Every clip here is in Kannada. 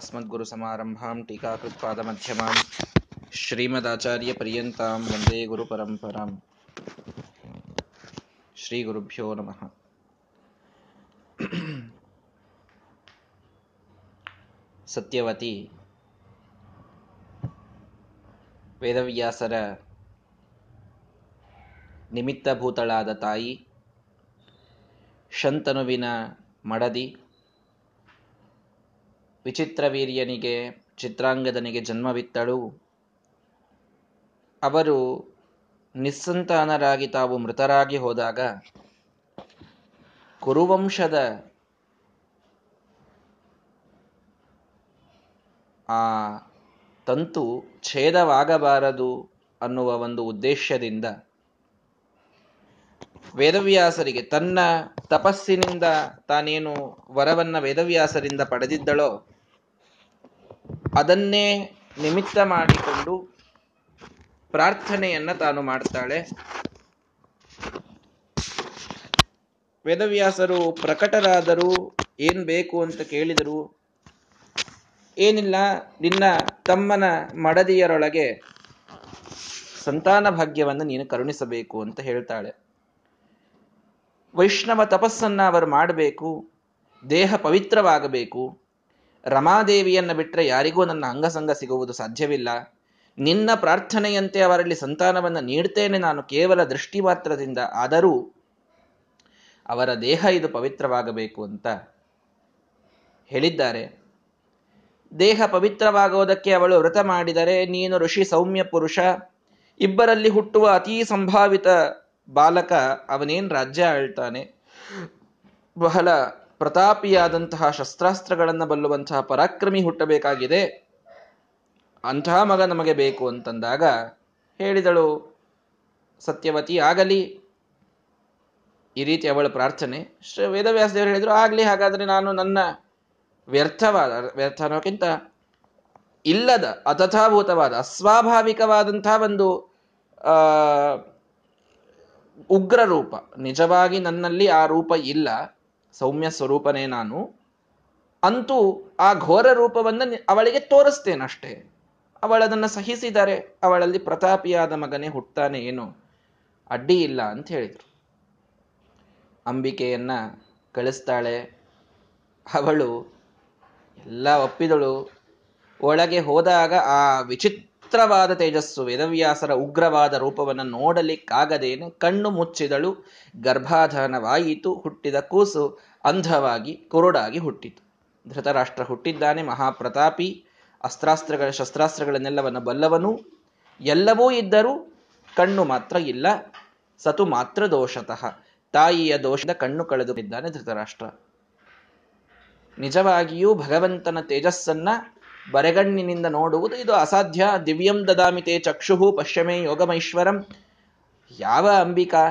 अस्मद्गुरुसमारम्भां टीकाकृत्पादमध्यमां श्रीमदाचार्यपर्यन्तां वन्दे गुरुपरम्पराम् श्रीगुरुभ्यो नमः ಸತ್ಯವತಿ ವೇದವ್ಯಾಸರ ನಿಮಿತ್ತಭೂತಳಾದ ತಾಯಿ ಶಂತನುವಿನ ಮಡದಿ ವಿಚಿತ್ರವೀರ್ಯನಿಗೆ ಚಿತ್ರಾಂಗದನಿಗೆ ಜನ್ಮವಿತ್ತಳು. ಅವರು ನಿಸ್ಸಂತಾನರಾಗಿ ತಾವು ಮೃತರಾಗಿ ಹೋದಾಗ, ಕುರುವಂಶದ ಆ ತಂತು ಛೇದವಾಗಬಾರದು ಅನ್ನುವ ಒಂದು ಉದ್ದೇಶದಿಂದ ವೇದವ್ಯಾಸರಿಗೆ ತನ್ನ ತಪಸ್ಸಿನಿಂದ ತಾನೇನು ವರವನ್ನ ವೇದವ್ಯಾಸರಿಂದ ಪಡೆದಿದ್ದಳೋ ಅದನ್ನೇ ನಿಮಿತ್ತ ಮಾಡಿಕೊಂಡು ಪ್ರಾರ್ಥನೆಯನ್ನ ತಾನು ಮಾಡ್ತಾಳೆ. ವೇದವ್ಯಾಸರು ಪ್ರಕಟರಾದರೂ ಏನ್ ಬೇಕು ಅಂತ ಕೇಳಿದರು, ಏನಿಲ್ಲ, ನಿನ್ನ ತಮ್ಮನ ಮಡದಿಯರೊಳಗೆ ಸಂತಾನ ಭಾಗ್ಯವನ್ನು ನೀನು ಕರುಣಿಸಬೇಕು ಅಂತ ಹೇಳ್ತಾಳೆ. ವೈಷ್ಣವ ತಪಸ್ಸನ್ನ ಅವರು ಮಾಡಬೇಕು, ದೇಹ ಪವಿತ್ರವಾಗಬೇಕು, ರಮಾದೇವಿಯನ್ನು ಬಿಟ್ಟರೆ ಯಾರಿಗೂ ನನ್ನ ಅಂಗಸಂಗ ಸಿಗುವುದು ಸಾಧ್ಯವಿಲ್ಲ. ನಿನ್ನ ಪ್ರಾರ್ಥನೆಯಂತೆ ಅವರಲ್ಲಿ ಸಂತಾನವನ್ನು ನೀಡ್ತೇನೆ ನಾನು ಕೇವಲ ದೃಷ್ಟಿ ಮಾತ್ರದಿಂದ, ಆದರೂ ಅವರ ದೇಹ ಇದು ಪವಿತ್ರವಾಗಬೇಕು ಅಂತ ಹೇಳಿದ್ದಾರೆ. ದೇಹ ಪವಿತ್ರವಾಗುವುದಕ್ಕೆ ಅವಳು ವ್ರತ ಮಾಡಿದರೆ, ನೀನು ಋಷಿ, ಸೌಮ್ಯ, ಪುರುಷ, ಇಬ್ಬರಲ್ಲಿ ಹುಟ್ಟುವ ಅತೀ ಸಂಭಾವಿತ ಬಾಲಕ ಅವನೇನ್ ರಾಜ್ಯ ಆಳ್ತಾನೆ? ಬಹಳ ಪ್ರತಾಪಿಯಾದಂತಹ ಶಸ್ತ್ರಾಸ್ತ್ರಗಳನ್ನು ಬಲ್ಲುವಂತಹ ಪರಾಕ್ರಮಿ ಹುಟ್ಟಬೇಕಾಗಿದೆ. ಅಂತಹ ಮಗ ನಮಗೆ ಬೇಕು ಅಂತಂದಾಗ ಹೇಳಿದಳು, ಸತ್ಯವತಿ, ಆಗಲಿ. ಈ ರೀತಿ ಅವಳ ಪ್ರಾರ್ಥನೆ. ವೇದವ್ಯಾಸ ದೇವರು ಹೇಳಿದ್ರು, ಆಗಲಿ, ಹಾಗಾದ್ರೆ ನಾನು ನನ್ನ ವ್ಯರ್ಥವಾದ, ವ್ಯರ್ಥ ಅನ್ನೋಕ್ಕಿಂತ ಇಲ್ಲದ, ಅತಥಾಭೂತವಾದ, ಅಸ್ವಾಭಾವಿಕವಾದಂತಹ ಒಂದು ಉಗ್ರ ರೂಪ ನಿಜವಾಗಿ ನನ್ನಲ್ಲಿ ಆ ರೂಪ ಇಲ್ಲ. ಸೌಮ್ಯ ಸ್ವರೂಪನೇ ನಾನು. ಅಂತೂ ಆ ಘೋರ ರೂಪವನ್ನು ಅವಳಿಗೆ ತೋರಿಸ್ತೇನಷ್ಟೇ ಅವಳದನ್ನು ಸಹಿಸಿದರೆ ಅವಳಲ್ಲಿ ಪ್ರತಾಪಿಯಾದ ಮಗನೇ ಹುಟ್ಟಾನೆ ಏನು. ಅಡ್ಡಿ ಇಲ್ಲ ಅಂತ ಹೇಳಿದರು. ಅಂಬಿಕೆಯನ್ನ ಕಳಿಸ್ತಾಳೆ. ಅವಳು ಎಲ್ಲ ಒಪ್ಪಿದಳು. ಒಳಗೆ ಹೋದಾಗ ಆ ವಿಚಿತ್ರವಾದ ತೇಜಸ್ಸು ವೇದವ್ಯಾಸರ ಉಗ್ರವಾದ ರೂಪವನ್ನು ನೋಡಲಿಕ್ಕಾಗದೇನೆ ಕಣ್ಣು ಮುಚ್ಚಿದಳು. ಗರ್ಭಾಧಾನವಾಯಿತು, ಹುಟ್ಟಿದ ಕೂಸು ಅಂಧವಾಗಿ, ಕುರುಡಾಗಿ ಹುಟ್ಟಿತು. ಧೃತರಾಷ್ಟ್ರ ಹುಟ್ಟಿದ್ದಾನೆ, ಮಹಾಪ್ರತಾಪಿ. ಅಸ್ತ್ರಾಸ್ತ್ರಗಳ, ಶಸ್ತ್ರಾಸ್ತ್ರಗಳನ್ನೆಲ್ಲವನ್ನು ಬಲ್ಲವನು. ಎಲ್ಲವೂ ಇದ್ದರೂ ಕಣ್ಣು ಮಾತ್ರ ಇಲ್ಲ, ಸತು ಮಾತ್ರ ದೋಷತಃ. ತಾಯಿಯ ದೋಷದ ಕಣ್ಣು ಕಳೆದುಕೊಂಡಿದ್ದಾನೆ ಧೃತರಾಷ್ಟ್ರ. ನಿಜವಾಗಿಯೂ ಭಗವಂತನ ತೇಜಸ್ಸನ್ನ ಬರೆಗಣ್ಣಿನಿಂದ ನೋಡುವುದು ಇದು ಅಸಾಧ್ಯ. ದಿವ್ಯಂ ದದಾಮಿತೆ ಚಕ್ಷುಹು ಪಶ್ಯಮೇ ಯೋಗಮೈಶ್ವರಂ. ಯಾವ ಅಂಬಿಕಾ?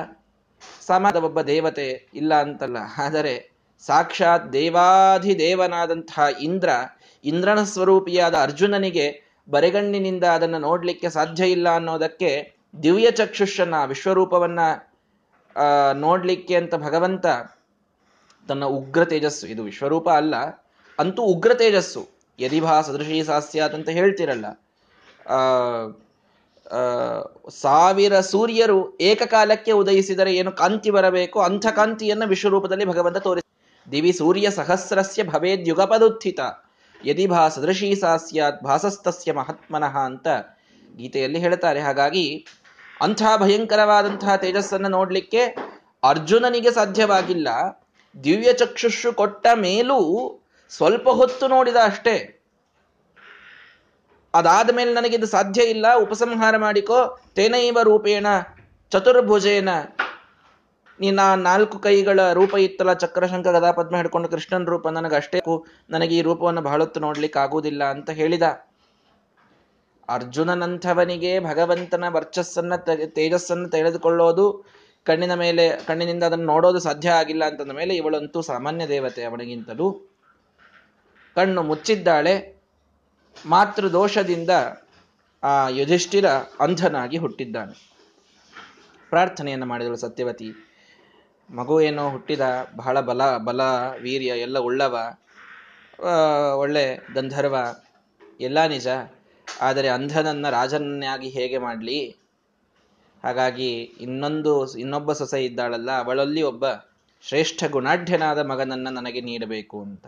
ಸಮಾದ ಒಬ್ಬ ದೇವತೆ ಇಲ್ಲ ಅಂತಲ್ಲ. ಆದರೆ ಸಾಕ್ಷಾತ್ ದೇವಾಧಿದೇವನಾದಂತಹ ಇಂದ್ರ, ಇಂದ್ರನ ಸ್ವರೂಪಿಯಾದ ಅರ್ಜುನನಿಗೆ ಬರೆಗಣ್ಣಿನಿಂದ ಅದನ್ನು ನೋಡಲಿಕ್ಕೆ ಸಾಧ್ಯ ಇಲ್ಲ ಅನ್ನೋದಕ್ಕೆ ದಿವ್ಯ ಚಕ್ಷುಷನ್ನ ವಿಶ್ವರೂಪವನ್ನ ನೋಡ್ಲಿಕ್ಕೆ ಅಂತ ಭಗವಂತ ತನ್ನ ಉಗ್ರ ತೇಜಸ್ಸು. ಇದು ವಿಶ್ವರೂಪ ಅಲ್ಲ, ಅಂತೂ ಉಗ್ರ ತೇಜಸ್ಸು. ಯದಿಭಾ ಸದೃಶಿ ಸಾಸ್ಯಾತ್ ಅಂತ ಹೇಳ್ತಿರಲ್ಲ. ಸಾವಿರ ಸೂರ್ಯರು ಏಕಕಾಲಕ್ಕೆ ಉದಯಿಸಿದರೆ ಏನು ಕಾಂತಿ ಬರಬೇಕು? ಅಂಥ ಕಾಂತಿಯನ್ನು ವಿಶ್ವರೂಪದಲ್ಲಿ ಭಗವಂತ ತೋರಿಸ ದಿವಿ ಸೂರ್ಯ ಸಹಸ್ರಸ್ಯ ಭವೇದ್ಯುಗಪದುತ್ಥಿತ ಯದಿಭಾ ಸದೃಶಿ ಸಾಸ್ಯಾತ್ ಭಾಸಸ್ತಸ್ಯ ಮಹಾತ್ಮನಃ ಅಂತ ಗೀತೆಯಲ್ಲಿ ಹೇಳ್ತಾರೆ. ಹಾಗಾಗಿ ಅಂಥ ಭಯಂಕರವಾದಂತಹ ತೇಜಸ್ಸನ್ನು ನೋಡಲಿಕ್ಕೆ ಅರ್ಜುನನಿಗೆ ಸಾಧ್ಯವಾಗಿಲ್ಲ. ದಿವ್ಯ ಚಕ್ಷುಷು ಕೊಟ್ಟ ಮೇಲೂ ಸ್ವಲ್ಪ ಹೊತ್ತು ನೋಡಿದ ಅಷ್ಟೇ. ಅದಾದ ಮೇಲೆ ನನಗಿದು ಸಾಧ್ಯ ಇಲ್ಲ, ಉಪಸಂಹಾರ ಮಾಡಿಕೋ, ತೇನೈವ ರೂಪೇಣ, ಚತುರ್ಭುಜೇನ. ನಿನ್ನ ನಾಲ್ಕು ಕೈಗಳ ರೂಪ ಇತ್ತಲ್ಲ ಚಕ್ರಶಂಕ ಗದಾಪದ್ಮ ಹಿಡ್ಕೊಂಡು ಕೃಷ್ಣನ ರೂಪ ನನಗೆ ಅಷ್ಟೇ ನನಗೆ ಈ ರೂಪವನ್ನು ಬಹಳತ್ತು ನೋಡ್ಲಿಕ್ಕೆ ಆಗುವುದಿಲ್ಲ ಅಂತ ಹೇಳಿದ. ಅರ್ಜುನನಂಥವನಿಗೆ ಭಗವಂತನ ವರ್ಚಸ್ಸನ್ನ ತೇಜಸ್ಸನ್ನು ತೆಗೆದುಕೊಳ್ಳೋದು, ಕಣ್ಣಿನ ಮೇಲೆ, ಕಣ್ಣಿನಿಂದ ಅದನ್ನು ನೋಡೋದು ಸಾಧ್ಯ ಆಗಿಲ್ಲ ಅಂತಂದ ಮೇಲೆ ಇವಳಂತೂ ಸಾಮಾನ್ಯ ದೇವತೆ ಅವನಿಗಿಂತಲೂ. ಕಣ್ಣು ಮುಚ್ಚಿದ್ದಾಳೆ ಮಾತೃ ದೋಷದಿಂದ ಆ ಯುಧಿಷ್ಠಿರ ಅಂಧನಾಗಿ ಹುಟ್ಟಿದ್ದಾನೆ. ಪ್ರಾರ್ಥನೆಯನ್ನು ಮಾಡಿದಳು ಸತ್ಯವತಿ, ಮಗು ಏನೋ ಹುಟ್ಟಿದ, ಬಹಳ ಬಲ ಬಲ, ವೀರ್ಯ, ಎಲ್ಲ ಉಳ್ಳವ ಒಳ್ಳೆ ಗಂಧರ್ವ, ಎಲ್ಲ ನಿಜ, ಆದರೆ ಅಂಧನನ್ನ ರಾಜನನ್ನಾಗಿ ಹೇಗೆ ಮಾಡಲಿ? ಹಾಗಾಗಿ ಇನ್ನೊಂದು, ಇನ್ನೊಬ್ಬ ಸೊಸೆ ಇದ್ದಾಳಲ್ಲ, ಅವಳಲ್ಲಿ ಒಬ್ಬ ಶ್ರೇಷ್ಠ ಗುಣಾಢ್ಯನಾದ ಮಗನನ್ನ ನನಗೆ ನೀಡಬೇಕು ಅಂತ.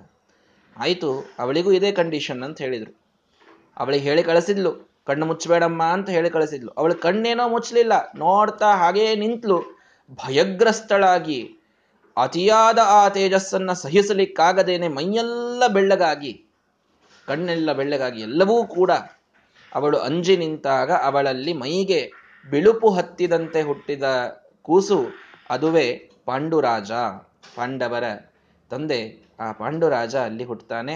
ಆಯಿತು, ಅವಳಿಗೂ ಇದೇ ಕಂಡೀಷನ್ ಅಂತ ಹೇಳಿದರು. ಅವಳಿಗೆ ಹೇಳಿ ಕಳಿಸಿದ್ಲು, ಕಣ್ಣು ಮುಚ್ಚಬೇಡಮ್ಮ ಅಂತ ಹೇಳಿ ಕಳಿಸಿದ್ಲು. ಅವಳು ಕಣ್ಣೇನೋ ಮುಚ್ಚಲಿಲ್ಲ, ನೋಡ್ತಾ ಹಾಗೇ ನಿಂತ್ಲು. ಭಯಗ್ರಸ್ತಳಾಗಿ, ಅತಿಯಾದ ಆ ತೇಜಸ್ಸನ್ನು ಸಹಿಸಲಿಕ್ಕಾಗದೇನೆ ಮೈಯೆಲ್ಲ ಬೆಳ್ಳಗಾಗಿ, ಕಣ್ಣೆಲ್ಲ ಬೆಳ್ಳಗಾಗಿ ಎಲ್ಲವೂ ಕೂಡ ಅವಳು ಅಂಜಿ ನಿಂತಾಗ ಅವಳಲ್ಲಿ ಮೈಗೆ ಬಿಳುಪು ಹತ್ತಿದಂತೆ ಹುಟ್ಟಿದ ಕೂಸು, ಅದುವೇ ಪಾಂಡುರಾಜ, ಪಾಂಡವರ ತಂದೆ. ಆ ಪಾಂಡುರಾಜ ಅಲ್ಲಿ ಹುಟ್ಟುತ್ತಾನೆ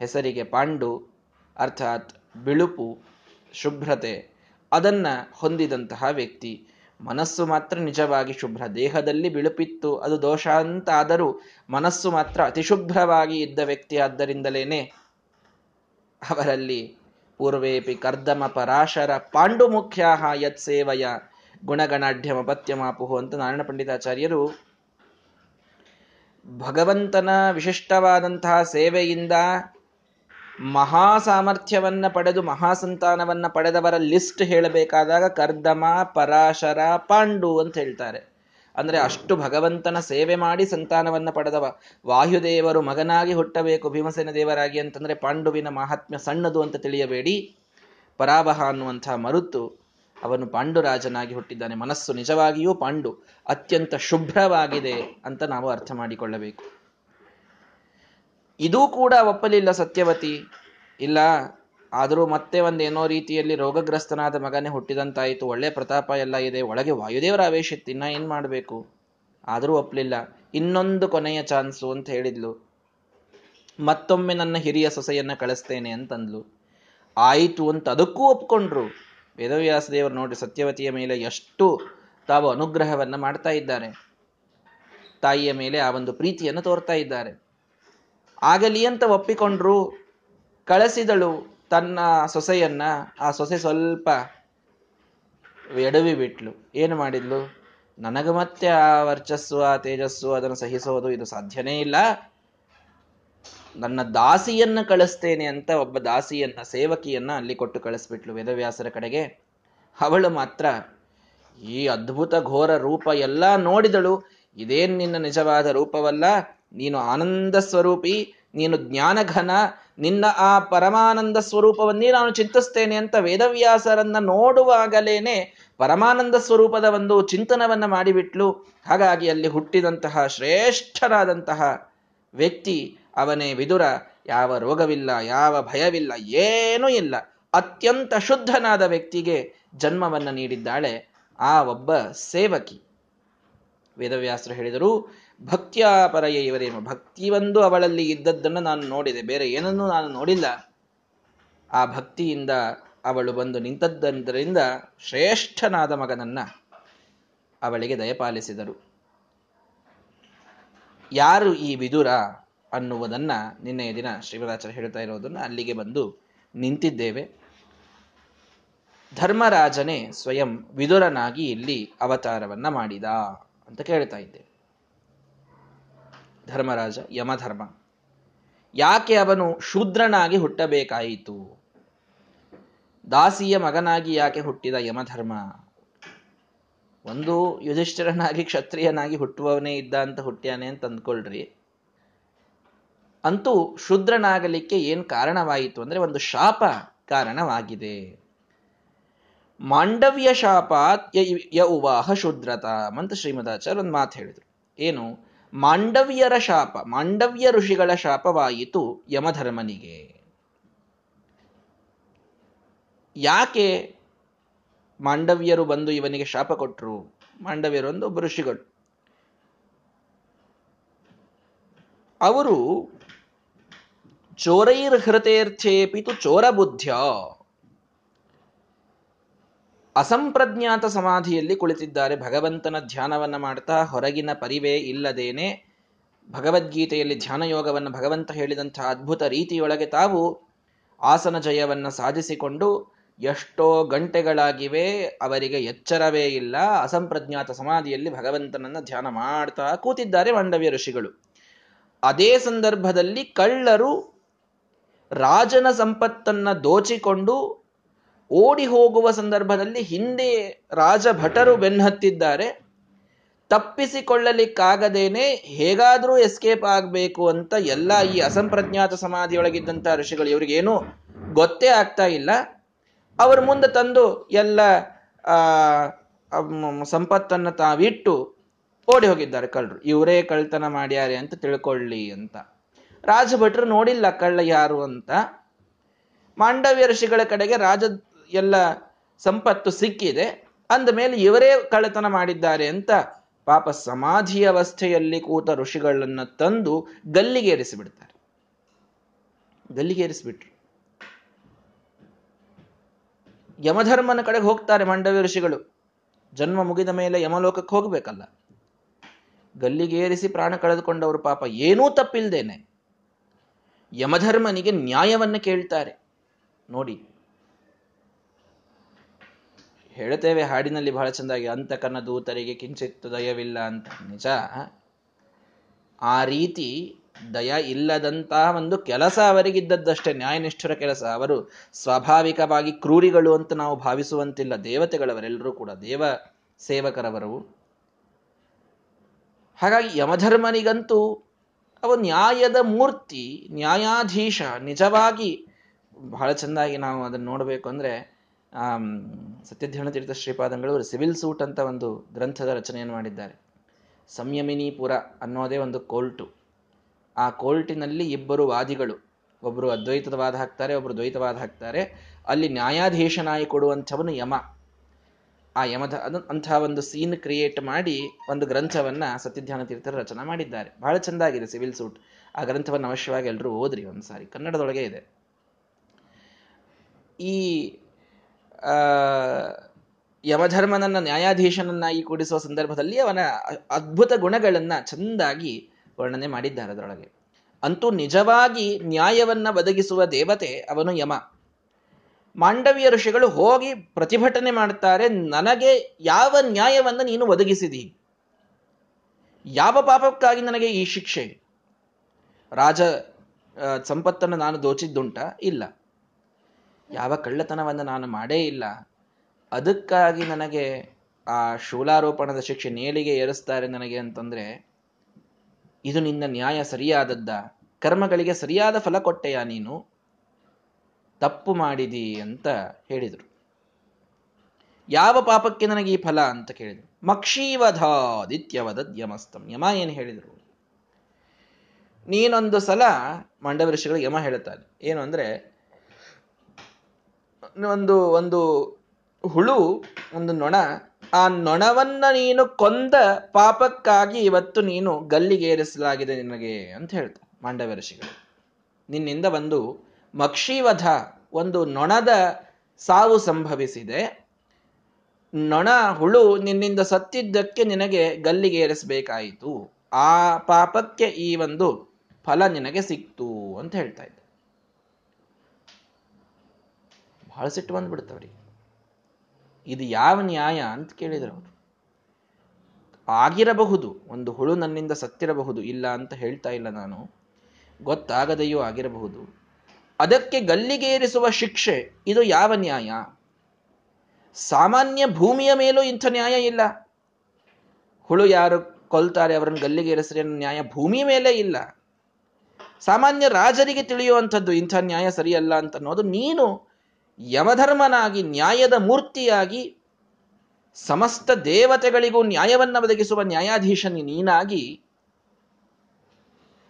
ಹೆಸರಿಗೆ ಪಾಂಡು, ಅರ್ಥಾತ್ ಬಿಳುಪು, ಶುಭ್ರತೆ, ಅದನ್ನ ಹೊಂದಿದಂತಹ ವ್ಯಕ್ತಿ. ಮನಸ್ಸು ಮಾತ್ರ ನಿಜವಾಗಿ ಶುಭ್ರ. ದೇಹದಲ್ಲಿ ಬಿಳುಪಿತ್ತು, ಅದು ದೋಷ ಅಂತಾದರೂ ಮನಸ್ಸು ಮಾತ್ರ ಅತಿಶುಭ್ರವಾಗಿ ಇದ್ದ ವ್ಯಕ್ತಿ ಆದ್ದರಿಂದಲೇನೆ ಅವರಲ್ಲಿ ಪೂರ್ವೇಪಿ ಕರ್ದಮ ಪರಾಶರ ಪಾಂಡು ಮುಖ್ಯಾಹ ಯತ್ ಸೇವಯ ಗುಣಗಣಾಢ್ಯಮ ಪತ್ಯಮಾಪುಹು ಅಂತ ನಾರಾಯಣ ಪಂಡಿತಾಚಾರ್ಯರು ಭಗವಂತನ ವಿಶಿಷ್ಟವಾದಂತಹ ಸೇವೆಯಿಂದ ಮಹಾ ಸಾಮರ್ಥ್ಯವನ್ನ ಪಡೆದು ಮಹಾಸಂತಾನವನ್ನ ಪಡೆದವರ ಲಿಸ್ಟ್ ಹೇಳಬೇಕಾದಾಗ ಕರ್ದಮ, ಪರಾಶರ, ಪಾಂಡು ಅಂತ ಹೇಳ್ತಾರೆ. ಅಂದ್ರೆ ಅಷ್ಟು ಭಗವಂತನ ಸೇವೆ ಮಾಡಿ ಸಂತಾನವನ್ನ ಪಡೆದವ. ವಾಯುದೇವರು ಮಗನಾಗಿ ಹುಟ್ಟಬೇಕು ಭೀಮಸೇನ ದೇವರಾಗಿ ಅಂತಂದ್ರೆ ಪಾಂಡುವಿನ ಮಹಾತ್ಮ್ಯ ಸಣ್ಣದು ಅಂತ ತಿಳಿಯಬೇಡಿ. ಪರಾಭಹ ಅನ್ನುವಂತಹ ಮರುತು ಅವನು ಪಾಂಡುರಾಜನಾಗಿ ಹುಟ್ಟಿದ್ದಾನೆ. ಮನಸ್ಸು ನಿಜವಾಗಿಯೂ ಪಾಂಡು. ಅತ್ಯಂತ ಶುಭ್ರವಾಗಿದೆ ಅಂತ ನಾವು ಅರ್ಥ ಮಾಡಿಕೊಳ್ಳಬೇಕು. ಇದೂ ಕೂಡ ಒಪ್ಪಲಿಲ್ಲ ಸತ್ಯವತಿ. ಇಲ್ಲ, ಆದರೂ ಮತ್ತೆ ಒಂದೇನೋ ರೀತಿಯಲ್ಲಿ ರೋಗಗ್ರಸ್ತನಾದ ಮಗನೇ ಹುಟ್ಟಿದಂತಾಯಿತು. ಒಳ್ಳೆ ಪ್ರತಾಪ ಎಲ್ಲ ಇದೆ. ಒಳಗೆ ವಾಯುದೇವರ ಆವೇಶ ಇನ್ನ ಏನ್ ಮಾಡಬೇಕು? ಆದರೂ ಒಪ್ಪಲಿಲ್ಲ. ಇನ್ನೊಂದು ಕೊನೆಯ ಚಾನ್ಸು ಅಂತ ಹೇಳಿದ್ಲು. ಮತ್ತೊಮ್ಮೆ ನನ್ನ ಹಿರಿಯ ಸೊಸೆಯನ್ನ ಕಳಿಸ್ತೇನೆ ಅಂತಂದ್ಲು. ಆಯಿತು ಅಂತ ಅದಕ್ಕೂ ಒಪ್ಕೊಂಡ್ರು. ವೇದವ್ಯಾಸ ದೇವರು ನೋಡಿ ಸತ್ಯವತಿಯ ಮೇಲೆ ಎಷ್ಟು ತಾವು ಅನುಗ್ರಹವನ್ನು ಮಾಡ್ತಾ ಇದ್ದಾರೆ. ತಾಯಿಯ ಮೇಲೆ ಆ ಒಂದು ಪ್ರೀತಿಯನ್ನು ತೋರ್ತಾ ಇದ್ದಾರೆ. ಆಗಲಿ ಅಂತ ಒಪ್ಪಿಕೊಂಡ್ರು, ಕಳಿಸಿದಳು ತನ್ನ ಸೊಸೆಯನ್ನ. ಆ ಸೊಸೆ ಸ್ವಲ್ಪ ಎಡವಿ ಬಿಟ್ಲು ಏನು ಮಾಡಿದ್ಲು? ನನಗೆ ಮತ್ತೆ ಆ ವರ್ಚಸ್ಸು, ಆ ತೇಜಸ್ಸು ಅದನ್ನು ಸಹಿಸೋದು ಇದು ಸಾಧ್ಯನೇ ಇಲ್ಲ. ನನ್ನ ದಾಸಿಯನ್ನ ಕಳಿಸ್ತೇನೆ ಅಂತ ಒಬ್ಬ ದಾಸಿಯನ್ನ, ಸೇವಕಿಯನ್ನ ಅಲ್ಲಿ ಕೊಟ್ಟು ಕಳಿಸ್ಬಿಟ್ಲು ವೇದವ್ಯಾಸರ ಕಡೆಗೆ. ಅವಳು ಮಾತ್ರ, ಈ ಅದ್ಭುತ ಘೋರ ರೂಪ ಎಲ್ಲ ನೋಡಿದಳು. ಇದೇನ್ ನಿನ್ನ ನಿಜವಾದ ರೂಪವಲ್ಲ? ನೀನು ಆನಂದ ಸ್ವರೂಪಿ, ನೀನು ಜ್ಞಾನಘನ. ನಿನ್ನ ಆ ಪರಮಾನಂದ ಸ್ವರೂಪವನ್ನೇ ನಾನು ಚಿಂತಿಸ್ತೇನೆ ಅಂತ ವೇದವ್ಯಾಸರನ್ನ ನೋಡುವಾಗಲೇನೆ ಪರಮಾನಂದ ಸ್ವರೂಪದ ಒಂದು ಚಿಂತನವನ್ನ ಮಾಡಿಬಿಟ್ಲು. ಹಾಗಾಗಿ ಅಲ್ಲಿ ಹುಟ್ಟಿದಂತಹ ಶ್ರೇಷ್ಠರಾದಂತಹ ವ್ಯಕ್ತಿ ಅವನೇ ವಿದುರ, ಯಾವ ರೋಗವಿಲ್ಲ, ಯಾವ ಭಯವಿಲ್ಲ, ಏನೂ ಇಲ್ಲ. ಅತ್ಯಂತ ಶುದ್ಧನಾದ ವ್ಯಕ್ತಿಗೆ ಜನ್ಮವನ್ನು ನೀಡಿದ್ದಾಳೆ ಆ ಒಬ್ಬ ಸೇವಕಿ. ವೇದವ್ಯಾಸರು ಹೇಳಿದರು, ಭಕ್ತಿಯ ಪರಯ ಇವರೇನು? ಭಕ್ತಿ ಒಂದು ಅವಳಲ್ಲಿ ಇದ್ದದ್ದನ್ನು ನಾನು ನೋಡಿದೆ, ಬೇರೆ ಏನನ್ನೂ ನಾನು ನೋಡಿಲ್ಲ. ಆ ಭಕ್ತಿಯಿಂದ ಅವಳು ಬಂದು ನಿಂತದ್ದರಿಂದ ಶ್ರೇಷ್ಠನಾದ ಮಗನನ್ನ ಅವಳಿಗೆ ದಯಪಾಲಿಸಿದರು. ಯಾರು ಈ ವಿದುರ? ಅನ್ನುವುದನ್ನ ನಿನ್ನೆಯ ದಿನ ಶ್ರೀಮದಾಚಾರ್ಯ ಹೇಳ್ತಾ ಇರೋದನ್ನ ಅಲ್ಲಿಗೆ ಬಂದು ನಿಂತಿದ್ದೇವೆ. ಧರ್ಮರಾಜನೇ ಸ್ವಯಂ ವಿದುರನಾಗಿ ಇಲ್ಲಿ ಅವತಾರವನ್ನ ಮಾಡಿದ ಅಂತ ಕೇಳ್ತಾ ಇದ್ದೇವೆ. ಧರ್ಮರಾಜ ಯಮಧರ್ಮ, ಯಾಕೆ ಅವನು ಶೂದ್ರನಾಗಿ ಹುಟ್ಟಬೇಕಾಯಿತು? ದಾಸಿಯ ಮಗನಾಗಿ ಯಾಕೆ ಹುಟ್ಟಿದ ಯಮಧರ್ಮ? ಒಂದು ಯುಧಿಷ್ಠಿರನಾಗಿ ಕ್ಷತ್ರಿಯನಾಗಿ ಹುಟ್ಟುವವನೇ ಇದ್ದ ಅಂತ ಹುಟ್ಟ್ಯಾನೆ ಅಂತ ಅಂದ್ಕೊಳ್ರಿ. ಅಂತೂ ಶುದ್ರನಾಗಲಿಕ್ಕೆ ಏನ್ ಕಾರಣವಾಯಿತು ಅಂದ್ರೆ ಒಂದು ಶಾಪ ಕಾರಣವಾಗಿದೆ. ಮಾಂಡವ್ಯ ಶಾಪಾತ್ ಯ ಉವಾಹ ಶುದ್ರತಾ ಅಂತ ಶ್ರೀಮದಾಚಾರ್ಯ ಒಂದು ಮಾತು ಹೇಳಿದರು. ಏನು? ಮಾಂಡವ್ಯರ ಶಾಪ, ಮಾಂಡವ್ಯ ಋಷಿಗಳ ಶಾಪವಾಯಿತು ಯಮಧರ್ಮನಿಗೆ. ಯಾಕೆ ಮಾಂಡವ್ಯರು ಬಂದು ಇವನಿಗೆ ಶಾಪ ಕೊಟ್ಟರು ಮಾಂಡವ್ಯರು ಒಂದು ಒಬ್ಬ ಋಷಿಗಳು. ಅವರು ಚೋರೈರ್ಹೃತೇರ್ಥೇಪಿತು ಚೋರಬುದ್ಧ್ಯ ಅಸಂಪ್ರಜ್ಞಾತ ಸಮಾಧಿಯಲ್ಲಿ ಕುಳಿತಿದ್ದಾರೆ, ಭಗವಂತನ ಧ್ಯಾನವನ್ನು ಮಾಡ್ತಾ ಹೊರಗಿನ ಪರಿವೇ ಇಲ್ಲದೇನೆ ಭಗವದ್ಗೀತೆಯಲ್ಲಿ ಧ್ಯಾನ ಯೋಗವನ್ನು ಭಗವಂತ ಹೇಳಿದಂತಹ ಅದ್ಭುತ ರೀತಿಯೊಳಗೆ ತಾವು ಆಸನ ಜಯವನ್ನು ಸಾಧಿಸಿಕೊಂಡು ಎಷ್ಟೋ ಗಂಟೆಗಳಾಗಿವೆ, ಅವರಿಗೆ ಎಚ್ಚರವೇ ಇಲ್ಲ, ಅಸಂಪ್ರಜ್ಞಾತ ಸಮಾಧಿಯಲ್ಲಿ ಭಗವಂತನನ್ನು ಧ್ಯಾನ ಮಾಡ್ತಾ ಕೂತಿದ್ದಾರೆ ಮಾಂಡವ್ಯ ಋಷಿಗಳು. ಅದೇ ಸಂದರ್ಭದಲ್ಲಿ ಕಳ್ಳರು ರಾಜನ ಸಂಪತ್ತನ್ನ ದೋಚಿಕೊಂಡು ಓಡಿ ಹೋಗುವ ಸಂದರ್ಭದಲ್ಲಿ ಹಿಂದೆ ರಾಜ ಭಟರು ಬೆನ್ನಹತ್ತಿದ್ದಾರೆ ತಪ್ಪಿಸಿಕೊಳ್ಳಲಿಕ್ಕಾಗದೇನೆ ಹೇಗಾದರೂ ಎಸ್ಕೇಪ್ ಆಗಬೇಕು ಅಂತ ಎಲ್ಲ ಈ ಅಸಂಪ್ರಜ್ಞಾತ ಸಮಾಧಿಯೊಳಗಿದ್ದಂತಹ ಋಷಿಗಳು ಇವರಿಗೇನು ಗೊತ್ತೇ ಆಗ್ತಾ ಇಲ್ಲ. ಅವರ ಮುಂದೆ ತಂದು ಎಲ್ಲ ಸಂಪತ್ತನ್ನು ತಾವಿಟ್ಟು ಓಡಿ ಹೋಗಿದ್ದಾರೆ ಕಳ್ಳರು. ಇವರೇ ಕಳ್ತನ ಮಾಡ್ಯಾರೆ ಅಂತ ತಿಳ್ಕೊಳ್ಳಿ ಅಂತ. ರಾಜಭಟ್ರು ನೋಡಿಲ್ಲ ಕಳ್ಳ ಯಾರು ಅಂತ. ಮಾಂಡವ್ಯ ಋಷಿಗಳ ಕಡೆಗೆ ರಾಜ ಎಲ್ಲ ಸಂಪತ್ತು ಸಿಕ್ಕಿದೆ. ಅಂದ ಮೇಲೆ ಇವರೇ ಕಳ್ಳತನ ಮಾಡಿದ್ದಾರೆ ಅಂತ ಪಾಪ ಸಮಾಧಿ ಅವಸ್ಥೆಯಲ್ಲಿ ಕೂತ ಋಷಿಗಳನ್ನ ತಂದು ಗಲ್ಲಿಗೇರಿಸಿಬಿಡ್ತಾರೆ. ಗಲ್ಲಿಗೇರಿಸಿಬಿಟ್ರು. ಯಮಧರ್ಮನ ಕಡೆಗೆ ಹೋಗ್ತಾರೆ ಮಾಂಡವ್ಯ ಋಷಿಗಳು. ಜನ್ಮ ಮುಗಿದ ಮೇಲೆ ಯಮಲೋಕಕ್ಕೆ ಹೋಗ್ಬೇಕಲ್ಲ. ಗಲ್ಲಿಗೇರಿಸಿ ಪ್ರಾಣ ಕಳೆದುಕೊಂಡವರು ಪಾಪ ಏನೂ ತಪ್ಪಿಲ್ದೇನೆ. ಯಮಧರ್ಮನಿಗೆ ನ್ಯಾಯವನ್ನು ಕೇಳ್ತಾರೆ. ನೋಡಿ. ಹೇಳ್ತೇವೆ ಹಾಡಿನಲ್ಲಿ ಬಹಳ ಚೆಂದಾಗಿ ಅಂತಕನ ದೂತರಿಗೆ ಕಿಂಚಿತ್ತು ದಯವಿಲ್ಲ ಅಂತ. ನಿಜ. ಆ ರೀತಿ ದಯ ಇಲ್ಲದಂತಹ ಒಂದು ಕೆಲಸ ಅವರಿಗಿದ್ದದ್ದಷ್ಟೇ, ನ್ಯಾಯನಿಷ್ಠರ ಕೆಲಸ. ಅವರು ಸ್ವಾಭಾವಿಕವಾಗಿ ಕ್ರೂರಿಗಳು ಅಂತ ನಾವು ಭಾವಿಸುವಂತಿಲ್ಲ, ದೇವತೆಗಳವರೆಲ್ಲರೂ ಕೂಡ, ದೇವ ಸೇವಕರವರು. ಹಾಗಾಗಿ ಯಮಧರ್ಮನಿಗಂತೂ ಅವ ನ್ಯಾಯದ ಮೂರ್ತಿ, ನ್ಯಾಯಾಧೀಶ. ನಿಜವಾಗಿ ಬಹಳ ಚೆಂದಾಗಿ ನಾವು ಅದನ್ನು ನೋಡಬೇಕು ಅಂದ್ರೆ ಆ ಸತ್ಯಧ್ಯಾನ ತೀರ್ಥ ಶ್ರೀಪಾದಂಗಳು ಸಿವಿಲ್ ಸೂಟ್ ಅಂತ ಒಂದು ಗ್ರಂಥದ ರಚನೆಯನ್ನು ಮಾಡಿದ್ದಾರೆ. ಸಂಯಮಿನಿಪುರ ಅನ್ನೋದೇ ಒಂದು ಕೋರ್ಟು ಆ ಕೋರ್ಟಿನಲ್ಲಿ ಇಬ್ಬರು ವಾದಿಗಳು. ಒಬ್ಬರು ಅದ್ವೈತದ ವಾದ ಹಾಕ್ತಾರೆ ಒಬ್ಬರು ದ್ವೈತವಾದ ಹಾಕ್ತಾರೆ. ಅಲ್ಲಿ ನ್ಯಾಯಾಧೀಶನಾಗಿ ಕೊಡುವಂಥವನು ಯಮ. ಆ ಯಮಧ ಅಂತಹ ಒಂದು ಸೀನ್ ಕ್ರಿಯೇಟ್ ಮಾಡಿ ಒಂದು ಗ್ರಂಥವನ್ನ ಸತ್ಯಧ್ಯಾನ ತೀರ್ಥರು ರಚನೆ ಮಾಡಿದ್ದಾರೆ. ಬಹಳ ಚೆಂದಾಗಿದೆ ಸಿವಿಲ್ ಸೂಟ್ ಆ ಗ್ರಂಥವನ್ನು ಅವಶ್ಯವಾಗಿ ಎಲ್ಲರೂ ಓದ್ರಿ ಒಂದ್ಸಾರಿ. ಕನ್ನಡದೊಳಗೆ ಇದೆ. ಈ ಯಮಧರ್ಮನನ್ನ ನ್ಯಾಯಾಧೀಶನನ್ನಾಗಿ ಕೂಡಿಸುವ ಸಂದರ್ಭದಲ್ಲಿ ಅವನ ಅದ್ಭುತ ಗುಣಗಳನ್ನ ಚೆಂದಾಗಿ ವರ್ಣನೆ ಮಾಡಿದ್ದಾರೆ ಅದರೊಳಗೆ. ಅಂತೂ ನಿಜವಾಗಿ ನ್ಯಾಯವನ್ನ ಒದಗಿಸುವ ದೇವತೆ ಅವನು ಯಮ. ಮಾಂಡವಿಯ ಋಷಿಗಳು ಹೋಗಿ ಪ್ರತಿಭಟನೆ ಮಾಡ್ತಾರೆ ನನಗೆ ಯಾವ ನ್ಯಾಯವನ್ನು ನೀನು ಒದಗಿಸಿದಿ? ಯಾವ ಪಾಪಕ್ಕಾಗಿ ನನಗೆ ಈ ಶಿಕ್ಷೆ? ರಾಜ ಸಂಪತ್ತನ್ನು ನಾನು ದೋಚಿದ್ದುಂಟ? ಇಲ್ಲ. ಯಾವ ಕಳ್ಳತನವನ್ನು ನಾನು ಮಾಡೇ ಇಲ್ಲ. ಅದಕ್ಕಾಗಿ ನನಗೆ ಆ ಶೂಲಾರೋಪಣದ ಶಿಕ್ಷೆ ನೇಲಿಗೆ ಏರಿಸ್ತಾರೆ ನನಗೆ ಅಂತಂದ್ರೆ, ಇದು ನಿನ್ನ ನ್ಯಾಯ ಸರಿಯಾದದ್ದ? ಕರ್ಮಗಳಿಗೆ ಸರಿಯಾದ ಫಲ ಕೊಟ್ಟೆಯಾ ನೀನು? ತಪ್ಪು ಮಾಡಿದಿ ಅಂತ ಹೇಳಿದರು. ಯಾವ ಪಾಪಕ್ಕೆ ನನಗೆ ಈ ಫಲ ಅಂತ ಕೇಳಿದರು. ಮಕ್ಷೀವಧಾದಿತ್ಯವದದ್ ಯಮಸ್ತಂ ಯಮ ಏನು ಹೇಳಿದರು? ನೀನೊಂದು ಸಲ ಮಂಡವ ಋಷಿಗಳು ಯಮ ಹೇಳುತ್ತಾನೆ. ಏನು ಅಂದರೆ, ಒಂದು ಒಂದು ಹುಳು, ಒಂದು ನೊಣ, ಆ ನೊಣವನ್ನ ನೀನು ಕೊಂದ ಪಾಪಕ್ಕಾಗಿ ಇವತ್ತು ನೀನು ಗಲ್ಲಿಗೇರಿಸಲಾಗಿದೆ ನಿನಗೆ ಅಂತ ಹೇಳ್ತಾರೆ ಮಾಂಡವ್ಯ ಋಷಿಗಳು. ನಿನ್ನಿಂದ ಒಂದು ಮಕ್ಷಿವಧ ಒಂದು ನೊಣದ ಸಾವು ಸಂಭವಿಸಿದೆ. ನೊಣ ಹುಳು ನಿನ್ನಿಂದ ಸತ್ತಿದ್ದಕ್ಕೆ ನಿನಗೆ ಗಲ್ಲಿಗೇರಿಸಬೇಕಾಯಿತು ಆ ಪಾಪಕ್ಕೆ ಈ ಒಂದು ಫಲ ನಿನಗೆ ಸಿಕ್ತು ಅಂತ ಹೇಳ್ತಾ ಇದ್ದ. ಬಹಳ ಸಿಟ್ಟು ಬಂದ್ಬಿಡ್ತವ್ರಿ. ಇದು ಯಾವ ನ್ಯಾಯ ಅಂತ ಕೇಳಿದ್ರು ಅವರು. ಆಗಿರಬಹುದು, ಒಂದು ಹುಳು ನನ್ನಿಂದ ಸತ್ತಿರಬಹುದು, ಇಲ್ಲ ಅಂತ ಹೇಳ್ತಾ ಇಲ್ಲ ನಾನು. ಗೊತ್ತಾಗದೆಯೂ ಆಗಿರಬಹುದು. ಅದಕ್ಕೆ ಗಲ್ಲಿಗೇರಿಸುವ ಶಿಕ್ಷೆ, ಇದು ಯಾವ ನ್ಯಾಯ? ಸಾಮಾನ್ಯ ಭೂಮಿಯ ಮೇಲೂ ಇಂಥ ನ್ಯಾಯ ಇಲ್ಲ. ಹುಳು ಯಾರು ಕೊಲ್ತಾರೆ ಅವರನ್ನು ಗಲ್ಲಿಗೇರಿಸ್ರಿ ನ್ಯಾಯ ಭೂಮಿ ಮೇಲೆ ಇಲ್ಲ. ಸಾಮಾನ್ಯ ರಾಜರಿಗೆ ತಿಳಿಯುವಂಥದ್ದು ಇಂಥ ನ್ಯಾಯ ಸರಿಯಲ್ಲ ಅಂತ ಅನ್ನೋದು ನೀನು ಯಮಧರ್ಮನಾಗಿ, ನ್ಯಾಯದ ಮೂರ್ತಿಯಾಗಿ, ಸಮಸ್ತ ದೇವತೆಗಳಿಗೂ ನ್ಯಾಯವನ್ನು ಒದಗಿಸುವ ನ್ಯಾಯಾಧೀಶನಿ ನೀನಾಗಿ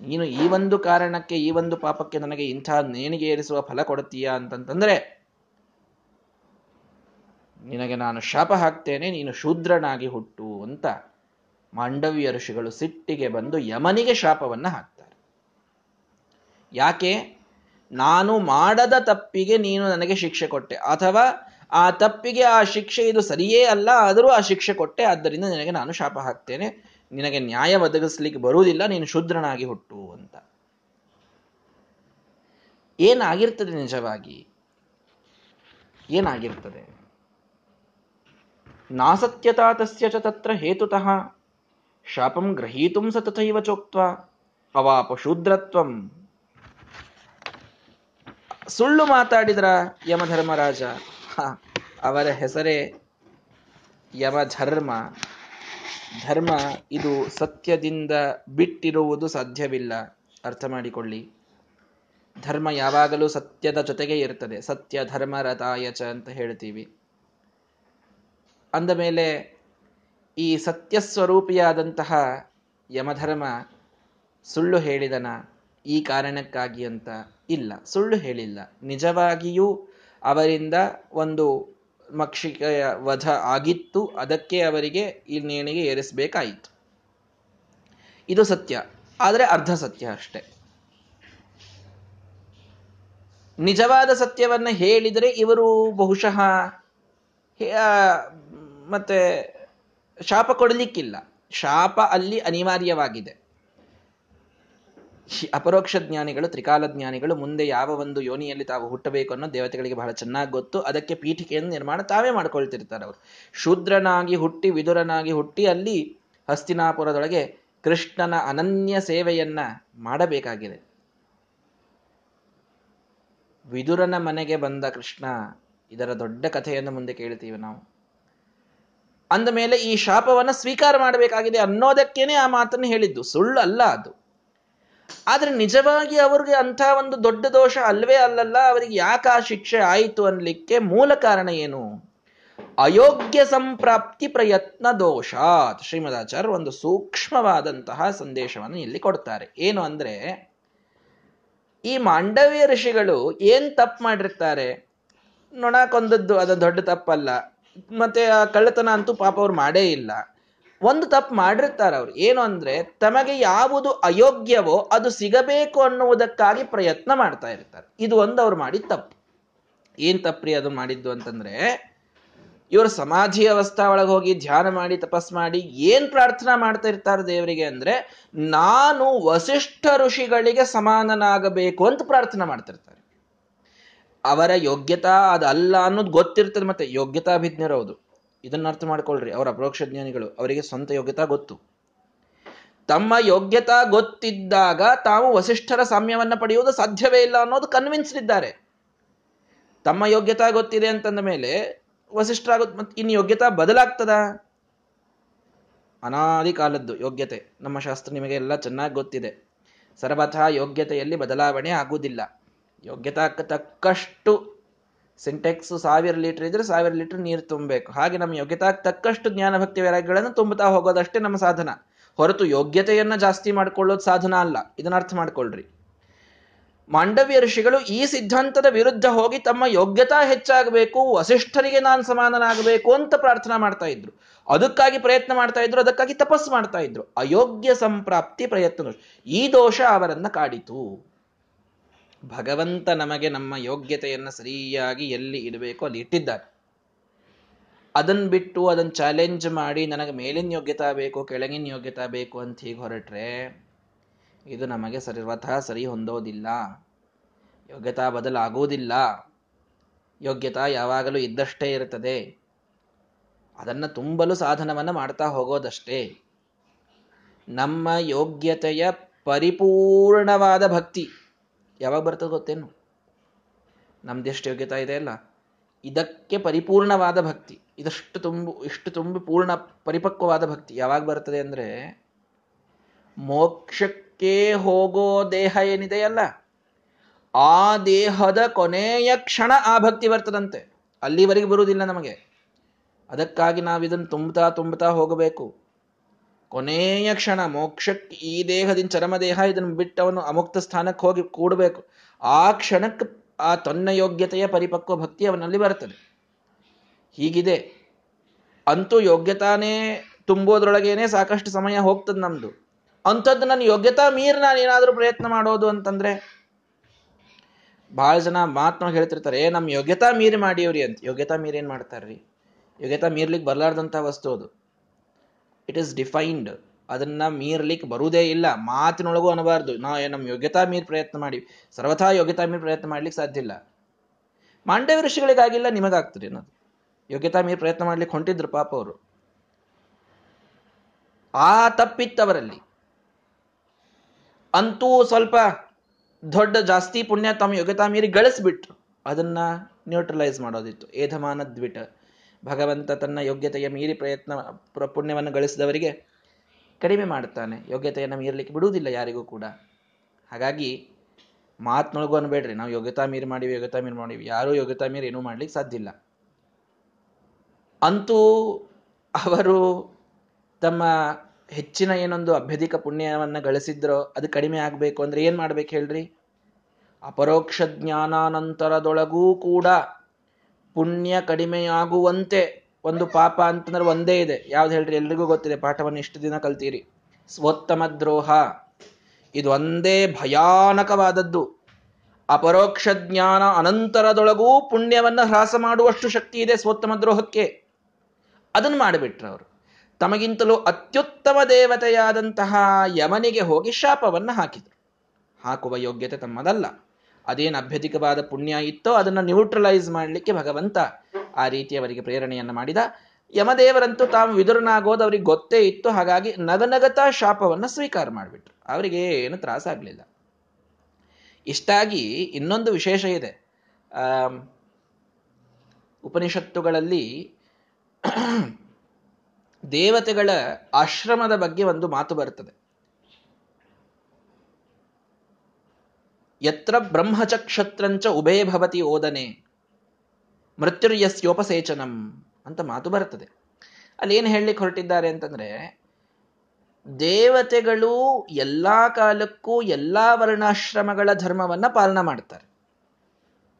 ನೀನು ಈ ಒಂದು ಕಾರಣಕ್ಕೆ, ಈ ಒಂದು ಪಾಪಕ್ಕೆ ನನಗೆ ಇಂಥ ನೇಣಿಗೆ ಏರಿಸುವ ಫಲ ಕೊಡುತ್ತೀಯಾ ಅಂತಂತಂದ್ರೆ, ನಿನಗೆ ನಾನು ಶಾಪ ಹಾಕ್ತೇನೆ, ನೀನು ಶೂದ್ರನಾಗಿ ಹುಟ್ಟು ಅಂತ ಮಾಂಡವ್ಯ ಋಷಿಗಳು ಸಿಟ್ಟಿಗೆ ಬಂದು ಯಮನಿಗೆ ಶಾಪವನ್ನ ಹಾಕ್ತಾರೆ. ಯಾಕೆ? ನಾನು ಮಾಡದ ತಪ್ಪಿಗೆ ನೀನು ನನಗೆ ಶಿಕ್ಷೆ ಕೊಟ್ಟೆ, ಅಥವಾ ಆ ತಪ್ಪಿಗೆ ಆ ಶಿಕ್ಷೆ ಇದು ಸರಿಯೇ ಅಲ್ಲ, ಆದರೂ ಆ ಶಿಕ್ಷೆ ಕೊಟ್ಟೆ, ಆದ್ದರಿಂದ ನಿನಗೆ ನಾನು ಶಾಪ ಹಾಕ್ತೇನೆ. ನಿನಗೆ ನ್ಯಾಯ ಒದಗಿಸ್ಲಿಕ್ಕೆ ಬರುವುದಿಲ್ಲ, ನೀನು ಶುದ್ರನಾಗಿ ಹುಟ್ಟು ಅಂತ. ಏನಾಗಿರ್ತದೆ ನಿಜವಾಗಿ? ಏನಾಗಿರ್ತದೆ? ನಾಸತ್ಯತಾ ತಸ್ಯ ಚ ತತ್ರ ಹೇತುತಃ, ಶಾಪಂ ಗ್ರಹೀತುಂ ಸ ತಥೈವ ಚೋಕ್ತ ಅವಾಪ ಶೂದ್ರತ್ವಂ. ಸುಳ್ಳು ಮಾತಾಡಿದ್ರ ಯಮಧರ್ಮರಾಜ? ಅವರ ಹೆಸರೇ ಯಮಧರ್ಮ. ಧರ್ಮ ಇದು ಸತ್ಯದಿಂದ ಬಿಟ್ಟಿರುವುದು ಸಾಧ್ಯವಿಲ್ಲ. ಅರ್ಥ ಮಾಡಿಕೊಳ್ಳಿ. ಧರ್ಮ ಯಾವಾಗಲೂ ಸತ್ಯದ ಜೊತೆಗೆ ಇರ್ತದೆ ಸತ್ಯ, ಧರ್ಮ, ರಥಾಯಚ ಅಂತ ಹೇಳ್ತೀವಿ. ಅಂದ ಮೇಲೆ ಈ ಸತ್ಯ ಸ್ವರೂಪಿಯಾದಂತಹ ಯಮಧರ್ಮ ಸುಳ್ಳು ಹೇಳಿದನ ಈ ಕಾರಣಕ್ಕಾಗಿ ಅಂತ ಇಲ್ಲ. ಸುಳ್ಳು ಹೇಳಿಲ್ಲ. ನಿಜವಾಗಿಯೂ ಅವರಿಂದ ಒಂದು ಮಕ್ಷಿಕೆಯ ವಧ ಆಗಿತ್ತು. ಅದಕ್ಕೆ ಅವರಿಗೆ ಈ ನೇಣಿಗೆ ಏರಿಸಬೇಕಾಯಿತು. ಇದು ಸತ್ಯ. ಆದರೆ ಅರ್ಧ ಸತ್ಯ ಅಷ್ಟೆ. ನಿಜವಾದ ಸತ್ಯವನ್ನ ಹೇಳಿದರೆ ಇವರು ಬಹುಶಃ ಮತ್ತೆ ಶಾಪ ಕೊಡಲಿಕ್ಕಿಲ್ಲ. ಶಾಪ ಅಲ್ಲಿ ಅನಿವಾರ್ಯವಾಗಿದೆ. ಅಪರೋಕ್ಷ ಜ್ಞಾನಿಗಳು, ತ್ರಿಕಾಲ ಜ್ಞಾನಿಗಳು, ಮುಂದೆ ಯಾವ ಒಂದು ಯೋನಿಯಲ್ಲಿ ತಾವು ಹುಟ್ಟಬೇಕು ಅನ್ನೋ ದೇವತೆಗಳಿಗೆ ಬಹಳ ಚೆನ್ನಾಗಿ ಗೊತ್ತು. ಅದಕ್ಕೆ ಪೀಠಿಕೆಯನ್ನು ನಿರ್ಮಾಣ ತಾವೇ ಮಾಡ್ಕೊಳ್ತಿರ್ತಾರೆ ಅವರು. ಶೂದ್ರನಾಗಿ ಹುಟ್ಟಿ, ವಿದುರನಾಗಿ ಹುಟ್ಟಿ ಅಲ್ಲಿ ಹಸ್ತಿನಾಪುರದೊಳಗೆ ಕೃಷ್ಣನ ಅನನ್ಯ ಸೇವೆಯನ್ನ ಮಾಡಬೇಕಾಗಿದೆ. ವಿದುರನ ಮನೆಗೆ ಬಂದ ಕೃಷ್ಣ ಇದರ ದೊಡ್ಡ ಕಥೆಯನ್ನು ಮುಂದೆ ಕೇಳ್ತೀವಿ ನಾವು. ಅಂದ ಮೇಲೆ ಈ ಶಾಪವನ್ನು ಸ್ವೀಕಾರ ಮಾಡಬೇಕಾಗಿದೆ ಅನ್ನೋದಕ್ಕೇನೆ ಆ ಮಾತನ್ನು ಹೇಳಿದ್ದು. ಸುಳ್ಳು ಅಲ್ಲ ಅದು. ಆದ್ರೆ ನಿಜವಾಗಿ ಅವ್ರಿಗೆ ಅಂಥ ಒಂದು ದೊಡ್ಡ ದೋಷ ಅಲ್ವೇ ಅಲ್ಲಲ್ಲ, ಅವರಿಗೆ ಯಾಕೆ ಆ ಶಿಕ್ಷೆ ಆಯಿತು ಅನ್ಲಿಕ್ಕೆ ಮೂಲ ಕಾರಣ ಏನು? ಅಯೋಗ್ಯ ಸಂಪ್ರಾಪ್ತಿ ಪ್ರಯತ್ನ ದೋಷಾತ್. ಶ್ರೀಮದಾಚಾರ್ಯ ಒಂದು ಸೂಕ್ಷ್ಮವಾದಂತಹ ಸಂದೇಶವನ್ನು ಇಲ್ಲಿ ಕೊಡ್ತಾರೆ. ಏನು ಅಂದ್ರೆ, ಈ ಮಾಂಡವ್ಯ ಋಷಿಗಳು ಏನ್ ತಪ್ಪು ಮಾಡಿರ್ತಾರೆ? ನೊಣ ಕೊಂದದ್ದು ಅದು ದೊಡ್ಡ ತಪ್ಪಲ್ಲ. ಮತ್ತೆ ಆ ಕಳ್ಳತನ ಅಂತೂ ಪಾಪ ಅವ್ರು ಮಾಡೇ ಇಲ್ಲ. ಒಂದು ತಪ್ಪು ಮಾಡಿರ್ತಾರೆ ಅವ್ರು. ಏನು ಅಂದ್ರೆ, ತಮಗೆ ಯಾವುದು ಅಯೋಗ್ಯವೋ ಅದು ಸಿಗಬೇಕು ಅನ್ನುವುದಕ್ಕಾಗಿ ಪ್ರಯತ್ನ ಮಾಡ್ತಾ ಇರ್ತಾರೆ. ಇದು ಒಂದು ಅವ್ರು ಮಾಡಿದ ತಪ್ಪು. ಏನ್ ತಪ್ಪ್ರಿ ಅದು ಮಾಡಿದ್ದು ಅಂತಂದ್ರೆ, ಇವರು ಸಮಾಧಿ ಅವಸ್ಥಾ ಒಳಗೆ ಹೋಗಿ ಧ್ಯಾನ ಮಾಡಿ, ತಪಸ್ ಮಾಡಿ ಏನ್ ಪ್ರಾರ್ಥನಾ ಮಾಡ್ತಾ ಇರ್ತಾರೆ ದೇವರಿಗೆ ಅಂದ್ರೆ, ನಾನು ವಸಿಷ್ಠ ಋಷಿಗಳಿಗೆ ಸಮಾನನಾಗಬೇಕು ಅಂತ ಪ್ರಾರ್ಥನೆ ಮಾಡ್ತಿರ್ತಾರೆ. ಅವರ ಯೋಗ್ಯತಾ ಅದಲ್ಲ ಅನ್ನೋದು ಗೊತ್ತಿರ್ತದೆ, ಮತ್ತೆ ಯೋಗ್ಯತಾಭಿಜ್ಞರೌದು ಇದನ್ನ ಅರ್ಥ ಮಾಡ್ಕೊಳ್ರಿ. ಅವರ ಅಪರೋಕ್ಷ ಜ್ಞಾನಿಗಳು ಅವರಿಗೆ ಸ್ವಂತ ಯೋಗ್ಯತಾ ಗೊತ್ತು. ತಮ್ಮ ಯೋಗ್ಯತಾ ಗೊತ್ತಿದ್ದಾಗ ತಾವು ವಸಿಷ್ಠರ ಸಾಮ್ಯವನ್ನ ಪಡೆಯುವುದು ಸಾಧ್ಯವೇ ಇಲ್ಲ ಅನ್ನೋದು ಕನ್ವಿನ್ಸ್ಡ್ ಇದ್ದಾರೆ. ತಮ್ಮ ಯೋಗ್ಯತಾ ಗೊತ್ತಿದೆ ಅಂತಂದ ಮೇಲೆ ವಸಿಷ್ಠರಾಗೋದು ಮತ್ತೆ ಇನ್ನು ಯೋಗ್ಯತಾ ಬದಲಾಗ್ತದ? ಅನಾದಿ ಕಾಲದ್ದು ಯೋಗ್ಯತೆ. ನಮ್ಮ ಶಾಸ್ತ್ರ ನಿಮಗೆ ಎಲ್ಲ ಚೆನ್ನಾಗಿ ಗೊತ್ತಿದೆ. ಸರ್ವಥಾ ಯೋಗ್ಯತೆಯಲ್ಲಿ ಬದಲಾವಣೆ ಆಗುವುದಿಲ್ಲ. ಯೋಗ್ಯತಾ ತಕ್ಕಷ್ಟು ಸಿಂಟೆಕ್ಸ್ ಸಾವಿರ ಲೀಟರ್ ಇದ್ರೆ ಸಾವಿರ ಲೀಟರ್ ನೀರು ತುಂಬಬೇಕು. ಹಾಗೆ ನಮ್ಮ ಯೋಗ್ಯತಾ ತಕ್ಕಷ್ಟು ಜ್ಞಾನ ಭಕ್ತಿ ವೈರಾಗ್ಯಗಳನ್ನು ತುಂಬುತ್ತಾ ಹೋಗೋದಷ್ಟೇ ನಮ್ಮ ಸಾಧನ. ಹೊರತು ಯೋಗ್ಯತೆಯನ್ನ ಜಾಸ್ತಿ ಮಾಡ್ಕೊಳ್ಳೋದು ಸಾಧನ ಅಲ್ಲ. ಇದನ್ನ ಅರ್ಥ ಮಾಡ್ಕೊಳ್ರಿ. ಮಾಂಡವ್ಯ ಋಷಿಗಳು ಈ ಸಿದ್ಧಾಂತದ ವಿರುದ್ಧ ಹೋಗಿ ತಮ್ಮ ಯೋಗ್ಯತಾ ಹೆಚ್ಚಾಗಬೇಕು, ವಸಿಷ್ಠರಿಗೆ ನಾನು ಸಮಾನನಾಗಬೇಕು ಅಂತ ಪ್ರಾರ್ಥನಾ ಮಾಡ್ತಾ ಇದ್ರು. ಅದಕ್ಕಾಗಿ ಪ್ರಯತ್ನ ಮಾಡ್ತಾ ಇದ್ರು, ಅದಕ್ಕಾಗಿ ತಪಸ್ಸು ಮಾಡ್ತಾ ಇದ್ರು. ಅಯೋಗ್ಯ ಸಂಪ್ರಾಪ್ತಿ ಪ್ರಯತ್ನ. ಈ ದೋಷ ಅವರನ್ನ ಕಾಡಿತು. ಭಗವಂತ ನಮಗೆ ನಮ್ಮ ಯೋಗ್ಯತೆಯನ್ನು ಸರಿಯಾಗಿ ಎಲ್ಲಿ ಇಡಬೇಕು ಅಲ್ಲಿ ಇಟ್ಟಿದ್ದಾರೆ. ಅದನ್ನ ಬಿಟ್ಟು ಅದನ್ನ ಚಾಲೆಂಜ್ ಮಾಡಿ ನನಗೆ ಮೇಲಿನ ಯೋಗ್ಯತಾ ಬೇಕು, ಕೆಳಗಿನ ಯೋಗ್ಯತಾ ಬೇಕು ಅಂತ ಹೀಗೆ ಹೊರಟ್ರೆ ಇದು ನಮಗೆ ಸರ್ವಥಾ ಸರಿ ಹೊಂದೋದಿಲ್ಲ. ಯೋಗ್ಯತಾ ಬದಲಾಗುವುದಿಲ್ಲ ಯೋಗ್ಯತಾ ಯಾವಾಗಲೂ ಇದ್ದಷ್ಟೇ ಇರುತ್ತದೆ. ಅದನ್ನು ತುಂಬಲು ಸಾಧನವನ್ನು ಮಾಡ್ತಾ ಹೋಗೋದಷ್ಟೇ. ನಮ್ಮ ಯೋಗ್ಯತೆಯ ಪರಿಪೂರ್ಣವಾದ ಭಕ್ತಿ. ಯಾವಾಗ ಬರ್ತದೆ ಗೊತ್ತೇನು? ನಮ್ದೆಷ್ಟು ಯೋಗ್ಯತಾ ಇದೆ ಅಲ್ಲ? ಇದಕ್ಕೆ ಪರಿಪೂರ್ಣವಾದ ಭಕ್ತಿ, ಇದಷ್ಟು ತುಂಬು, ಇಷ್ಟು ತುಂಬು ಪೂರ್ಣ ಪರಿಪಕ್ವವಾದ ಭಕ್ತಿ ಯಾವಾಗ ಬರ್ತದೆ ಅಂದರೆ, ಮೋಕ್ಷಕ್ಕೆ ಹೋಗೋ ದೇಹ ಏನಿದೆಯಲ್ಲ ಆ ದೇಹದ ಕೊನೆಯ ಕ್ಷಣ ಆ ಭಕ್ತಿ ಬರ್ತದಂತೆ. ಅಲ್ಲಿವರೆಗೆ ಬರುವುದಿಲ್ಲ ನಮಗೆ. ಅದಕ್ಕಾಗಿ ನಾವು ಇದನ್ನು ತುಂಬುತ್ತಾ ತುಂಬುತ್ತಾ ಹೋಗಬೇಕು. ಕೊನೆಯ ಕ್ಷಣ ಮೋಕ್ಷಕ್ಕೆ ಈ ದೇಹದಿಂದ ಚರಮ ದೇಹ ಇದನ್ನು ಬಿಟ್ಟವನು ಅಮುಕ್ತ ಸ್ಥಾನಕ್ಕೆ ಹೋಗಿ ಕೂಡಬೇಕು. ಆ ಕ್ಷಣಕ್ಕೆ ಆ ತನ್ನ ಯೋಗ್ಯತೆಯ ಪರಿಪಕ್ವ ಭಕ್ತಿ ಅವನಲ್ಲಿ ಬರ್ತದೆ ಹೀಗಿದೆ. ಅಂತೂ ಯೋಗ್ಯತಾನೇ ತುಂಬೋದ್ರೊಳಗೇನೆ ಸಾಕಷ್ಟು ಸಮಯ ಹೋಗ್ತದೆ ನಮ್ದು. ಅಂಥದ್ದು ನನ್ನ ಯೋಗ್ಯತಾ ಮೀರಿ ನಾನು ಏನಾದರೂ ಪ್ರಯತ್ನ ಮಾಡೋದು ಅಂತಂದ್ರೆ, ಭಾಳ ಜನ ಮಾತನಾಗ ಹೇಳ್ತಿರ್ತಾರೆ, ಏ ನಮ್ಮ ಯೋಗ್ಯತಾ ಮೀರಿ ಮಾಡಿಯವ್ರಿ ಅಂತ. ಯೋಗ್ಯತಾ ಮೀರಿ ಏನು ಮಾಡ್ತಾರ್ರಿ? ಯೋಗ್ಯತಾ ಮೀರ್ಲಿಕ್ಕೆ ಬರಲಾರ್ದಂಥ ವಸ್ತು ಅದು. ಇಟ್ ಇಸ್ ಡಿಫೈನ್ಡ್ ಅದನ್ನ ಮೀರ್ಲಿಕ್ಕೆ ಬರುವುದೇ ಇಲ್ಲ. ಮಾತಿನೊಳಗೂ ಅನ್ನಬಾರ್ದು ನಾವು ನಮ್ಮ ಯೋಗ್ಯತಾ ಮೀರ್ ಪ್ರಯತ್ನ ಮಾಡಿ. ಸರ್ವಥಾ ಯೋಗ್ಯತಾ ಮೀರ್ ಪ್ರಯತ್ನ ಮಾಡ್ಲಿಕ್ಕೆ ಸಾಧ್ಯ ಇಲ್ಲ. ಮಾಂಡವ್ಯ ಋಷಿಗಳಿಗಾಗಿಲ್ಲ ನಿಮಗಾಗ್ತದೆ ಅನ್ನೋದು. ಯೋಗ್ಯತಾ ಮೀರ್ ಪ್ರಯತ್ನ ಮಾಡ್ಲಿಕ್ಕೆ ಹೊಂಟಿದ್ರು ಪಾಪ ಅವರು. ಆ ತಪ್ಪಿತ್ತವರಲ್ಲಿ ಅಂತೂ ಸ್ವಲ್ಪ ದೊಡ್ಡ ಜಾಸ್ತಿ ಪುಣ್ಯ ತಮ್ಮ ಯೋಗ್ಯತಾ ಮೀರಿ ಗಳಿಸ್ಬಿಟ್ರು. ಅದನ್ನ ನ್ಯೂಟ್ರಲೈಸ್ ಮಾಡೋದಿತ್ತು. ಏಧಮಾನ ದ್ವಿಟ ಭಗವಂತ ತನ್ನ ಯೋಗ್ಯತೆಯ ಮೀರಿ ಪ್ರಯತ್ನ ಪುಣ್ಯವನ್ನು ಗಳಿಸಿದವರಿಗೆ ಕಡಿಮೆ ಮಾಡುತ್ತಾನೆ. ಯೋಗ್ಯತೆಯನ್ನು ಮೀರಲಿಕ್ಕೆ ಬಿಡುವುದಿಲ್ಲ ಯಾರಿಗೂ ಕೂಡ. ಹಾಗಾಗಿ ಮಾತ್ನೊಳಗು ಅನ್ಬೇಡ್ರಿ. ನಾವು ಯೋಗ್ಯತಾ ಮೀರಿ ಮಾಡಿವಿ, ಯೋಗ್ಯತಾ ಮೀರಿ ಮಾಡಿವಿ. ಯಾರೂ ಯೋಗ್ಯತಾ ಮೀರಿ ಏನೂ ಮಾಡ್ಲಿಕ್ಕೆ ಸಾಧ್ಯ ಇಲ್ಲ. ಅಂತೂ ಅವರು ತಮ್ಮ ಹೆಚ್ಚಿನ ಏನೊಂದು ಅಭ್ಯಧಿಕ ಪುಣ್ಯವನ್ನು ಗಳಿಸಿದ್ರೋ ಅದು ಕಡಿಮೆ ಆಗಬೇಕು ಅಂದ್ರೆ ಏನು ಮಾಡ್ಬೇಕು ಹೇಳ್ರಿ? ಅಪರೋಕ್ಷ ಜ್ಞಾನಾನಂತರದೊಳಗೂ ಕೂಡ ಪುಣ್ಯ ಕಡಿಮೆಯಾಗುವಂತೆ ಒಂದು ಪಾಪ ಅಂತಂದ್ರೆ ಒಂದೇ ಇದೆ. ಯಾವ್ದು ಹೇಳ್ರಿ? ಎಲ್ರಿಗೂ ಗೊತ್ತಿದೆ, ಪಾಠವನ್ನು ಇಷ್ಟು ದಿನ ಕಲ್ತೀರಿ. ಸ್ವೋತ್ತಮ ದ್ರೋಹ. ಇದು ಒಂದೇ ಭಯಾನಕವಾದದ್ದು. ಅಪರೋಕ್ಷ ಜ್ಞಾನ ಅನಂತರದೊಳಗೂ ಪುಣ್ಯವನ್ನು ಹ್ರಾಸ ಮಾಡುವಷ್ಟು ಶಕ್ತಿ ಇದೆ ಸ್ವೋತ್ತಮ ದ್ರೋಹಕ್ಕೆ. ಅದನ್ನು ಮಾಡಿಬಿಟ್ರು ಅವರು. ತಮಗಿಂತಲೂ ಅತ್ಯುತ್ತಮ ದೇವತೆಯಾದಂತಹ ಯಮನಿಗೆ ಹೋಗಿ ಶಾಪವನ್ನು ಹಾಕಿದರು. ಹಾಕುವ ಯೋಗ್ಯತೆ ತಮ್ಮದಲ್ಲ. ಅದೇನು ಅಭ್ಯಧಿಕವಾದ ಪುಣ್ಯ ಇತ್ತೋ ಅದನ್ನು ನ್ಯೂಟ್ರಲೈಸ್ ಮಾಡಲಿಕ್ಕೆ ಭಗವಂತ ಆ ರೀತಿ ಅವರಿಗೆ ಪ್ರೇರಣೆಯನ್ನು ಮಾಡಿದ. ಯಮದೇವರಂತೂ ತಾವು ವಿದುರನಾಗೋದು ಅವ್ರಿಗೆ ಗೊತ್ತೇ ಇತ್ತು, ಹಾಗಾಗಿ ನಗನಗತಾ ಶಾಪವನ್ನು ಸ್ವೀಕಾರ ಮಾಡಿಬಿಟ್ರು. ಅವರಿಗೆ ಏನು ತ್ರಾಸಾಗಲಿಲ್ಲ ಇಷ್ಟಾಗಿ ಇನ್ನೊಂದು ವಿಶೇಷ ಇದೆ. ಉಪನಿಷತ್ತುಗಳಲ್ಲಿ ದೇವತೆಗಳ ಆಶ್ರಮದ ಬಗ್ಗೆ ಒಂದು ಮಾತು ಬರುತ್ತದೆ ಯತ್ರ ಬ್ರಹ್ಮಚಕ್ಷತ್ರಂಚ ಉಭಯ ಭವತಿ ಓದನೆ ಮೃತ್ಯುರ್ಯಸ್ಯೋಪಸೇಚನಂ ಅಂತ ಮಾತು ಬರ್ತದೆ. ಅಲ್ಲಿ ಏನು ಹೇಳಲಿಕ್ಕೆ ಹೊರಟಿದ್ದಾರೆ ಅಂತಂದ್ರೆ, ದೇವತೆಗಳು ಎಲ್ಲ ಕಾಲಕ್ಕೂ ಎಲ್ಲ ವರ್ಣಾಶ್ರಮಗಳ ಧರ್ಮವನ್ನ ಪಾಲನ ಮಾಡ್ತಾರೆ.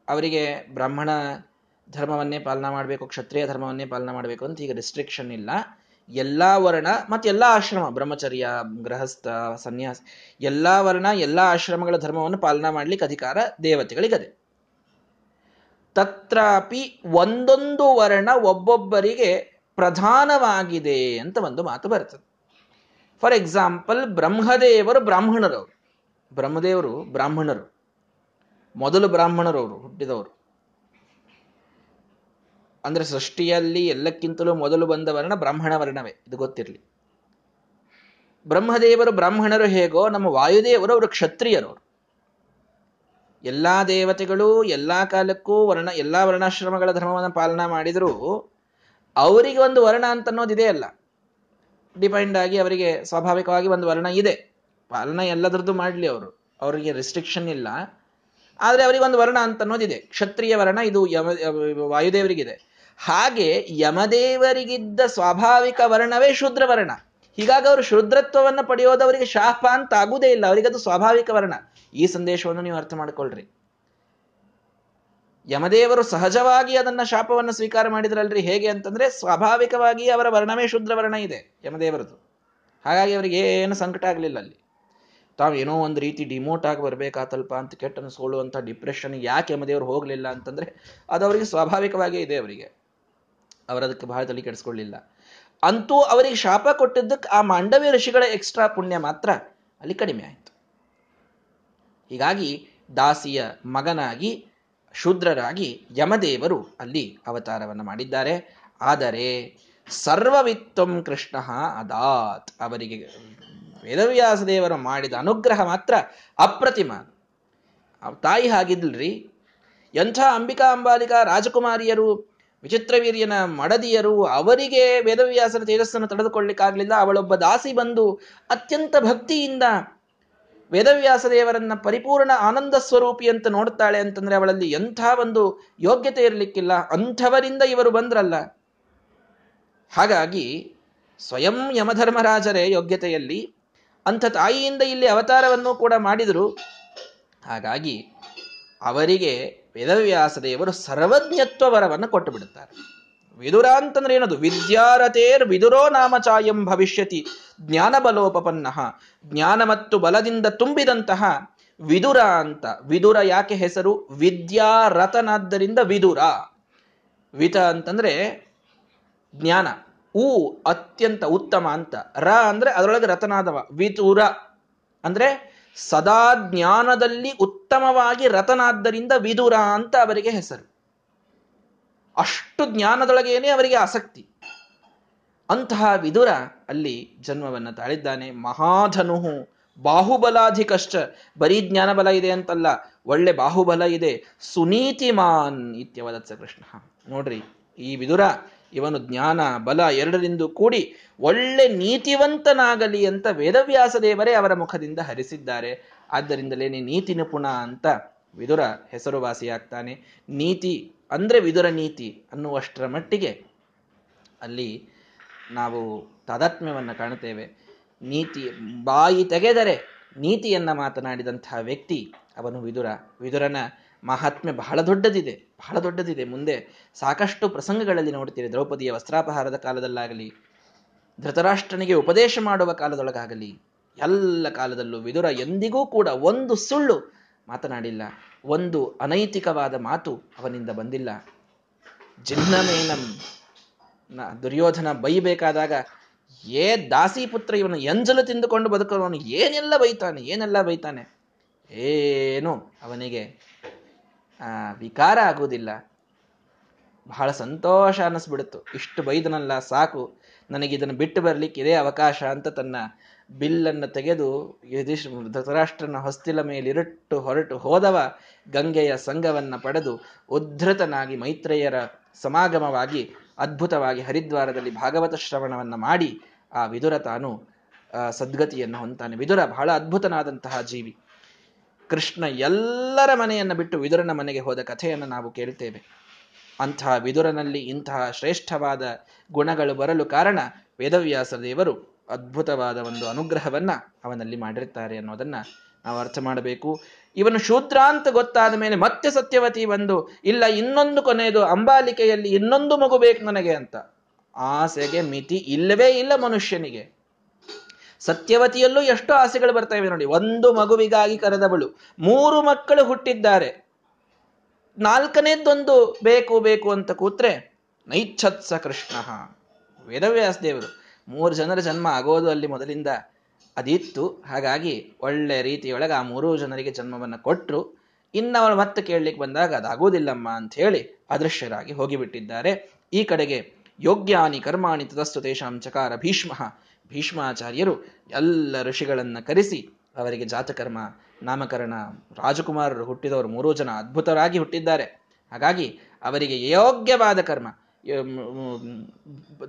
ಅವರಿಗೆ ಬ್ರಾಹ್ಮಣ ಧರ್ಮವನ್ನೇ ಪಾಲನ ಮಾಡಬೇಕು, ಕ್ಷತ್ರಿಯ ಧರ್ಮವನ್ನೇ ಪಾಲನ ಮಾಡಬೇಕು ಅಂತ ಈಗ ರಿಸ್ಟ್ರಿಕ್ಷನ್ ಇಲ್ಲ. ಎಲ್ಲಾ ವರ್ಣ ಮತ್ತೆ ಎಲ್ಲಾ ಆಶ್ರಮ, ಬ್ರಹ್ಮಚರ್ಯ, ಗೃಹಸ್ಥ, ಸನ್ಯಾಸ, ಎಲ್ಲ ವರ್ಣ, ಎಲ್ಲಾ ಆಶ್ರಮಗಳ ಧರ್ಮವನ್ನು ಪಾಲನಾ ಮಾಡ್ಲಿಕ್ಕೆ ಅಧಿಕಾರ ದೇವತೆಗಳಿಗದೆ. ತತ್ರಾಪಿ ಒಂದೊಂದು ವರ್ಣ ಒಬ್ಬೊಬ್ಬರಿಗೆ ಪ್ರಧಾನವಾಗಿದೆ ಅಂತ ಒಂದು ಮಾತು ಬರ್ತದೆ. ಫಾರ್ ಎಕ್ಸಾಂಪಲ್ ಬ್ರಹ್ಮದೇವರು ಬ್ರಾಹ್ಮಣರವರು. ಬ್ರಹ್ಮದೇವರು ಬ್ರಾಹ್ಮಣರು. ಮೊದಲು ಬ್ರಾಹ್ಮಣರವರು, ಹುಟ್ಟಿದವರು. ಅಂದ್ರೆ ಸೃಷ್ಟಿಯಲ್ಲಿ ಎಲ್ಲಕ್ಕಿಂತಲೂ ಮೊದಲು ಬಂದ ವರ್ಣ ಬ್ರಾಹ್ಮಣ ವರ್ಣವೇ, ಇದು ಗೊತ್ತಿರಲಿ. ಬ್ರಹ್ಮದೇವರು ಬ್ರಾಹ್ಮಣರು ಹೇಗೋ, ನಮ್ಮ ವಾಯುದೇವರು ಅವರು ಕ್ಷತ್ರಿಯರವರು ಎಲ್ಲಾ ದೇವತೆಗಳು ಎಲ್ಲಾ ಕಾಲಕ್ಕೂ ವರ್ಣ, ಎಲ್ಲಾ ವರ್ಣಾಶ್ರಮಗಳ ಧರ್ಮವನ್ನು ಪಾಲನೆ ಮಾಡಿದರೂ, ಅವರಿಗೆ ಒಂದು ವರ್ಣ ಅಂತ ಅನ್ನೋದಿದೆ ಅಲ್ಲ. ಡಿಪೆಂಡ್ ಆಗಿ ಅವರಿಗೆ ಸ್ವಾಭಾವಿಕವಾಗಿ ಒಂದು ವರ್ಣ ಇದೆ. ಪಾಲನ ಎಲ್ಲದರದ್ದು ಮಾಡಲಿ ಅವರು. ಅವರಿಗೆ ರಿಸ್ಟ್ರಿಕ್ಷನ್ ಇಲ್ಲ. ಆದರೆ ಅವರಿಗೆ ಒಂದು ವರ್ಣ ಅಂತ ಅನ್ನೋದಿದೆ. ಕ್ಷತ್ರಿಯ ವರ್ಣ, ಇದು ಯಮ, ವಾಯುದೇವರಿಗಿದೆ. ಹಾಗೆ ಯಮದೇವರಿಗಿದ್ದ ಸ್ವಾಭಾವಿಕ ವರ್ಣವೇ ಶೂದ್ರ ವರ್ಣ. ಹೀಗಾಗಿ ಅವರು ಶೂದ್ರತ್ವವನ್ನು ಪಡೆಯೋದವರಿಗೆ ಶಾಪ ಅಂತ ಆಗುವುದೇ ಇಲ್ಲ. ಅವರಿಗದು ಸ್ವಾಭಾವಿಕ ವರ್ಣ. ಈ ಸಂದೇಶವನ್ನು ನೀವು ಅರ್ಥ ಮಾಡಿಕೊಳ್ಳ್ರಿ ಯಮದೇವರು ಸಹಜವಾಗಿ ಅದನ್ನ ಶಾಪವನ್ನು ಸ್ವೀಕಾರ ಮಾಡಿದ್ರಲ್ರಿ. ಹೇಗೆ ಅಂತಂದ್ರೆ ಸ್ವಾಭಾವಿಕವಾಗಿ ಅವರ ವರ್ಣವೇ ಶುದ್ರ ವರ್ಣ ಇದೆ, ಯಮದೇವರದು. ಹಾಗಾಗಿ ಅವರಿಗೆ ಏನು ಸಂಕಟ ಆಗಲಿಲ್ಲ ಅಲ್ಲಿ. ತಾವು ಏನೋ ಒಂದು ರೀತಿ ಡಿಮೋಟ್ ಆಗಿ ಬರ್ಬೇಕಾತಲ್ಪ ಅಂತ ಕೆಟ್ಟ ಅನಿಸ್ಕೊಳ್ಳುವಂಥ ಡಿಪ್ರೆಷನ್ ಯಾಕೆ ಯಮದೇವರು ಹೋಗಲಿಲ್ಲ ಅಂತಂದ್ರೆ ಅದು ಅವರಿಗೆ ಸ್ವಾಭಾವಿಕವಾಗೇ ಇದೆ ಅವರಿಗೆ. ಅವರದಕ್ಕೆ ಬಹಳ ತಲೆ ಕೆಡಿಸ್ಕೊಳ್ಳಿಲ್ಲ. ಅಂತೂ ಅವರಿಗೆ ಶಾಪ ಕೊಟ್ಟಿದ್ದಕ್ಕೆ ಆ ಮಾಂಡವ್ಯ ಋಷಿಗಳ ಎಕ್ಸ್ಟ್ರಾ ಪುಣ್ಯ ಮಾತ್ರ ಅಲ್ಲಿ ಕಡಿಮೆ ಆಯಿತು. ಹೀಗಾಗಿ ದಾಸಿಯ ಮಗನಾಗಿ, ಶೂದ್ರರಾಗಿ ಯಮದೇವರು ಅಲ್ಲಿ ಅವತಾರವನ್ನು ಮಾಡಿದ್ದಾರೆ. ಆದರೆ ಸರ್ವವಿತ್ತಂ ಕೃಷ್ಣ ಅದಾತ್ ಅವರಿಗೆ ವೇದವ್ಯಾಸ ದೇವರು ಮಾಡಿದ ಅನುಗ್ರಹ ಮಾತ್ರ ಅಪ್ರತಿಮ. ತಾಯಿ ಹಾಗಿದ್ಲ್ರಿ. ಎಂಥ ಅಂಬಿಕಾ ಅಂಬಾಲಿಕಾ ರಾಜಕುಮಾರಿಯರು, ವಿಚಿತ್ರವೀರ್ಯನ ಮಡದಿಯರು, ಅವರಿಗೆ ವೇದವ್ಯಾಸನ ತೇಜಸ್ಸನ್ನು ತಡೆದುಕೊಳ್ಳಿಕ್ಕಾಗಲಿಲ್ಲ. ಅವಳೊಬ್ಬ ದಾಸಿ ಬಂದು ಅತ್ಯಂತ ಭಕ್ತಿಯಿಂದ ವೇದವ್ಯಾಸ ದೇವರನ್ನ ಪರಿಪೂರ್ಣ ಆನಂದ ಸ್ವರೂಪಿ ಅಂತ ನೋಡ್ತಾಳೆ ಅಂತಂದ್ರೆ ಅವಳಲ್ಲಿ ಎಂಥ ಒಂದು ಯೋಗ್ಯತೆ ಇರಲಿಕ್ಕಿಲ್ಲ. ಅಂಥವರಿಂದ ಇವರು ಬಂದ್ರಲ್ಲ. ಹಾಗಾಗಿ ಸ್ವಯಂ ಯಮಧರ್ಮರಾಜರೇ ಯೋಗ್ಯತೆಯಲ್ಲಿ ಅಂಥ ತಾಯಿಯಿಂದ ಇಲ್ಲಿ ಅವತಾರವನ್ನು ಕೂಡ ಮಾಡಿದರು. ಹಾಗಾಗಿ ಅವರಿಗೆ ವೇದವ್ಯಾಸ ದೇವರು ಸರ್ವಜ್ಞತ್ವ ವರವನ್ನು ಕೊಟ್ಟು ಬಿಡುತ್ತಾರೆ. ವಿದುರ ಅಂತಂದ್ರೆ ಏನದು? ವಿದ್ಯಾರಥೇರ್ ವಿದುರೋ ನಾಮಚಾಯಂ ಭವಿಷ್ಯತಿ ಜ್ಞಾನ ಬಲೋಪಪನ್ನ ಜ್ಞಾನ ಮತ್ತು ಬಲದಿಂದ ತುಂಬಿದಂತಹ ವಿದುರ ಅಂತ ವಿದುರ ಯಾಕೆ ಹೆಸರು? ವಿದ್ಯಾರಥನಾದ್ದರಿಂದ ವಿದುರ. ವಿತ ಅಂತಂದ್ರೆ ಜ್ಞಾನ. ಉ ಅತ್ಯಂತ ಉತ್ತಮ ಅಂತ. ರ ಅಂದ್ರೆ ಅದರೊಳಗೆ ರತನಾದವ. ವಿದುರ ಅಂದ್ರೆ ಸದಾ ಜ್ಞಾನದಲ್ಲಿ ಉತ್ತಮವಾಗಿ ರತನಾದ್ದರಿಂದ ವಿದುರ ಅಂತ ಅವರಿಗೆ ಹೆಸರು. ಅಷ್ಟು ಜ್ಞಾನದೊಳಗೇನೆ ಅವರಿಗೆ ಆಸಕ್ತಿ. ಅಂತಹ ವಿದುರ ಅಲ್ಲಿ ಜನ್ಮವನ್ನು ತಾಳಿದ್ದಾನೆ. ಮಹಾಧನು ಬಾಹುಬಲಾಧಿಕಶ್ಚ. ಬರೀ ಜ್ಞಾನಬಲ ಇದೆ ಅಂತಲ್ಲ, ಒಳ್ಳೆ ಬಾಹುಬಲ ಇದೆ. ಸುನೀತಿಮಾನ್ ಇತ್ಯವದತ್ಸ ಕೃಷ್ಣ. ನೋಡ್ರಿ, ಈ ವಿದುರ ಇವನು ಜ್ಞಾನ, ಬಲ ಎರಡರಿಂದ ಕೂಡಿ ಒಳ್ಳೆ ನೀತಿವಂತನಾಗಲಿ ಅಂತ ವೇದವ್ಯಾಸ ದೇವರೇ ಅವರ ಮುಖದಿಂದ ಹರಿಸಿದ್ದಾರೆ. ಆದ್ದರಿಂದಲೇ ನೀತಿ ನಿಪುಣ ಅಂತ ವಿದುರ ಹೆಸರುವಾಸಿಯಾಗ್ತಾನೆ. ನೀತಿ ಅಂದ್ರೆ ವಿದುರ ನೀತಿ ಅನ್ನುವಷ್ಟರ ಮಟ್ಟಿಗೆ ಅಲ್ಲಿ ನಾವು ತಾದಾತ್ಮ್ಯವನ್ನು ಕಾಣುತ್ತೇವೆ. ನೀತಿ ಬಾಯಿ ತೆಗೆದರೆ ನೀತಿಯನ್ನ ಮಾತನಾಡಿದಂತಹ ವ್ಯಕ್ತಿ ಅವನು ವಿದುರ. ವಿದುರನ ಮಹಾತ್ಮೆ ಬಹಳ ದೊಡ್ಡದಿದೆ ಬಹಳ ದೊಡ್ಡದಿದೆ. ಮುಂದೆ ಸಾಕಷ್ಟು ಪ್ರಸಂಗಗಳಲ್ಲಿ ನೋಡ್ತೀರಿ, ದ್ರೌಪದಿಯ ವಸ್ತ್ರಾಪಹಾರದ ಕಾಲದಲ್ಲಾಗಲಿ, ಧೃತರಾಷ್ಟ್ರನಿಗೆ ಉಪದೇಶ ಮಾಡುವ ಕಾಲದೊಳಗಾಗಲಿ, ಎಲ್ಲ ಕಾಲದಲ್ಲೂ ವಿದುರ ಎಂದಿಗೂ ಕೂಡ ಒಂದು ಸುಳ್ಳು ಮಾತನಾಡಿಲ್ಲ, ಒಂದು ಅನೈತಿಕವಾದ ಮಾತು ಅವನಿಂದ ಬಂದಿಲ್ಲ. ಜಿನ್ನಮೇನಂ ದುರ್ಯೋಧನ ಬೈಬೇಕಾದಾಗ, ಏ ದಾಸಿ ಪುತ್ರ ಇವನು ಎಂಜಲು ತಿಂದುಕೊಂಡು ಬದುಕುವವನು ಏನೆಲ್ಲ ಬೈತಾನೆ ಏನೆಲ್ಲ ಬೈತಾನೆ? ಏನು? ಅವನಿಗೆ ವಿಕಾರ ಆಗುವುದಿಲ್ಲ. ಬಹಳ ಸಂತೋಷ ಅನ್ನಿಸ್ಬಿಡುತ್ತು. ಇಷ್ಟು ಬೈದನಲ್ಲ, ಸಾಕು. ನನಗೆ ಇದನ್ನು ಬಿಟ್ಟು ಬರಲಿಕ್ಕೆ ಇದೇ ಅವಕಾಶ ಅಂತ ತನ್ನ ಬಿಲ್ಲನ್ನು ತೆಗೆದು ಯುಧಿಷ್ ಧೃತರಾಷ್ಟ್ರನ ಹೊಸ್ತಿಲ ಮೇಲಿರುಟ್ಟು ಹೊರಟು ಹೋದವ ಗಂಗೆಯ ಸಂಘವನ್ನು ಪಡೆದು ಉದ್ಧತನಾಗಿ ಮೈತ್ರೇಯರ ಸಮಾಗಮವಾಗಿ ಅದ್ಭುತವಾಗಿ ಹರಿದ್ವಾರದಲ್ಲಿ ಭಾಗವತ ಶ್ರವಣವನ್ನ ಮಾಡಿ ಆ ವಿದುರ ತಾನು ಸದ್ಗತಿಯನ್ನು ಹೊಂತಾನೆ ವಿದುರ ಬಹಳ ಅದ್ಭುತನಾದಂತಹ ಜೀವಿ. ಕೃಷ್ಣ ಎಲ್ಲರ ಮನೆಯನ್ನು ಬಿಟ್ಟು ವಿದುರನ ಮನೆಗೆ ಹೋದ ಕಥೆಯನ್ನು ನಾವು ಕೇಳ್ತೇವೆ. ಅಂತಹ ವಿದುರನಲ್ಲಿ ಇಂತಹ ಶ್ರೇಷ್ಠವಾದ ಗುಣಗಳು ಬರಲು ಕಾರಣ ವೇದವ್ಯಾಸ ದೇವರು ಅದ್ಭುತವಾದ ಒಂದು ಅನುಗ್ರಹವನ್ನ ಅವನಲ್ಲಿ ಮಾಡಿರ್ತಾರೆ ಅನ್ನೋದನ್ನ ನಾವು ಅರ್ಥ ಮಾಡಬೇಕು. ಇವನು ಶೂದ್ರ ಅಂತ ಗೊತ್ತಾದ ಮೇಲೆ ಮತ್ತೆ ಸತ್ಯವತಿ ಬಂದು, ಇಲ್ಲ, ಇನ್ನೊಂದು ಕೊನೆಯದು ಅಂಬಾಲಿಕೆಯಲ್ಲಿ ಇನ್ನೊಂದು ಮಗು ಬೇಕು ನನಗೆ ಅಂತ. ಆಸೆಗೆ ಮಿತಿ ಇಲ್ಲವೇ ಇಲ್ಲ ಮನುಷ್ಯನಿಗೆ. ಸತ್ಯವತಿಯಲ್ಲೂ ಎಷ್ಟು ಆಸೆಗಳು ಬರ್ತವೆ ನೋಡಿ. ಒಂದು ಮಗುವಿಗಾಗಿ ಕರೆದವಳು. ಮೂರು ಮಕ್ಕಳು ಹುಟ್ಟಿದ್ದಾರೆ. ನಾಲ್ಕನೇದೊಂದು ಬೇಕು ಬೇಕು ಅಂತ ಕೂತ್ರೆ ನೈಚ್ಛತ್ಸ ಕೃಷ್ಣ. ವೇದವ್ಯಾಸ ದೇವರು. ಮೂರು ಜನರ ಜನ್ಮ ಆಗೋದು ಅಲ್ಲಿ ಮೊದಲಿಂದ ಅದಿತ್ತು. ಹಾಗಾಗಿ ಒಳ್ಳೆ ರೀತಿಯೊಳಗೆ ಆ ಮೂರು ಜನರಿಗೆ ಜನ್ಮವನ್ನು ಕೊಟ್ಟರು ಇನ್ನವಳು ಮತ್ತೆ ಕೇಳಲಿಕ್ಕೆ ಬಂದಾಗ ಅದಾಗೋದಿಲ್ಲಮ್ಮ ಅಂತ ಹೇಳಿ ಅದೃಶ್ಯರಾಗಿ ಹೋಗಿಬಿಟ್ಟಿದ್ದಾರೆ. ಈ ಕಡೆಗೆ ಯೋಗ್ಯಾನಿ ಕರ್ಮಾಣಿ ತದಸ್ತು ತೇಷಾಂ ಚಕಾರ ಭೀಷ್ಮ ಭೀಷ್ಮಾಚಾರ್ಯರು ಎಲ್ಲ ಋಷಿಗಳನ್ನು ಕರೆಸಿ ಅವರಿಗೆ ಜಾತಕರ್ಮ, ನಾಮಕರಣ, ರಾಜಕುಮಾರರು ಹುಟ್ಟಿದವರು ಮೂರೂ ಜನ ಅದ್ಭುತರಾಗಿ ಹುಟ್ಟಿದ್ದಾರೆ. ಹಾಗಾಗಿ ಅವರಿಗೆ ಯೋಗ್ಯವಾದ ಕರ್ಮ.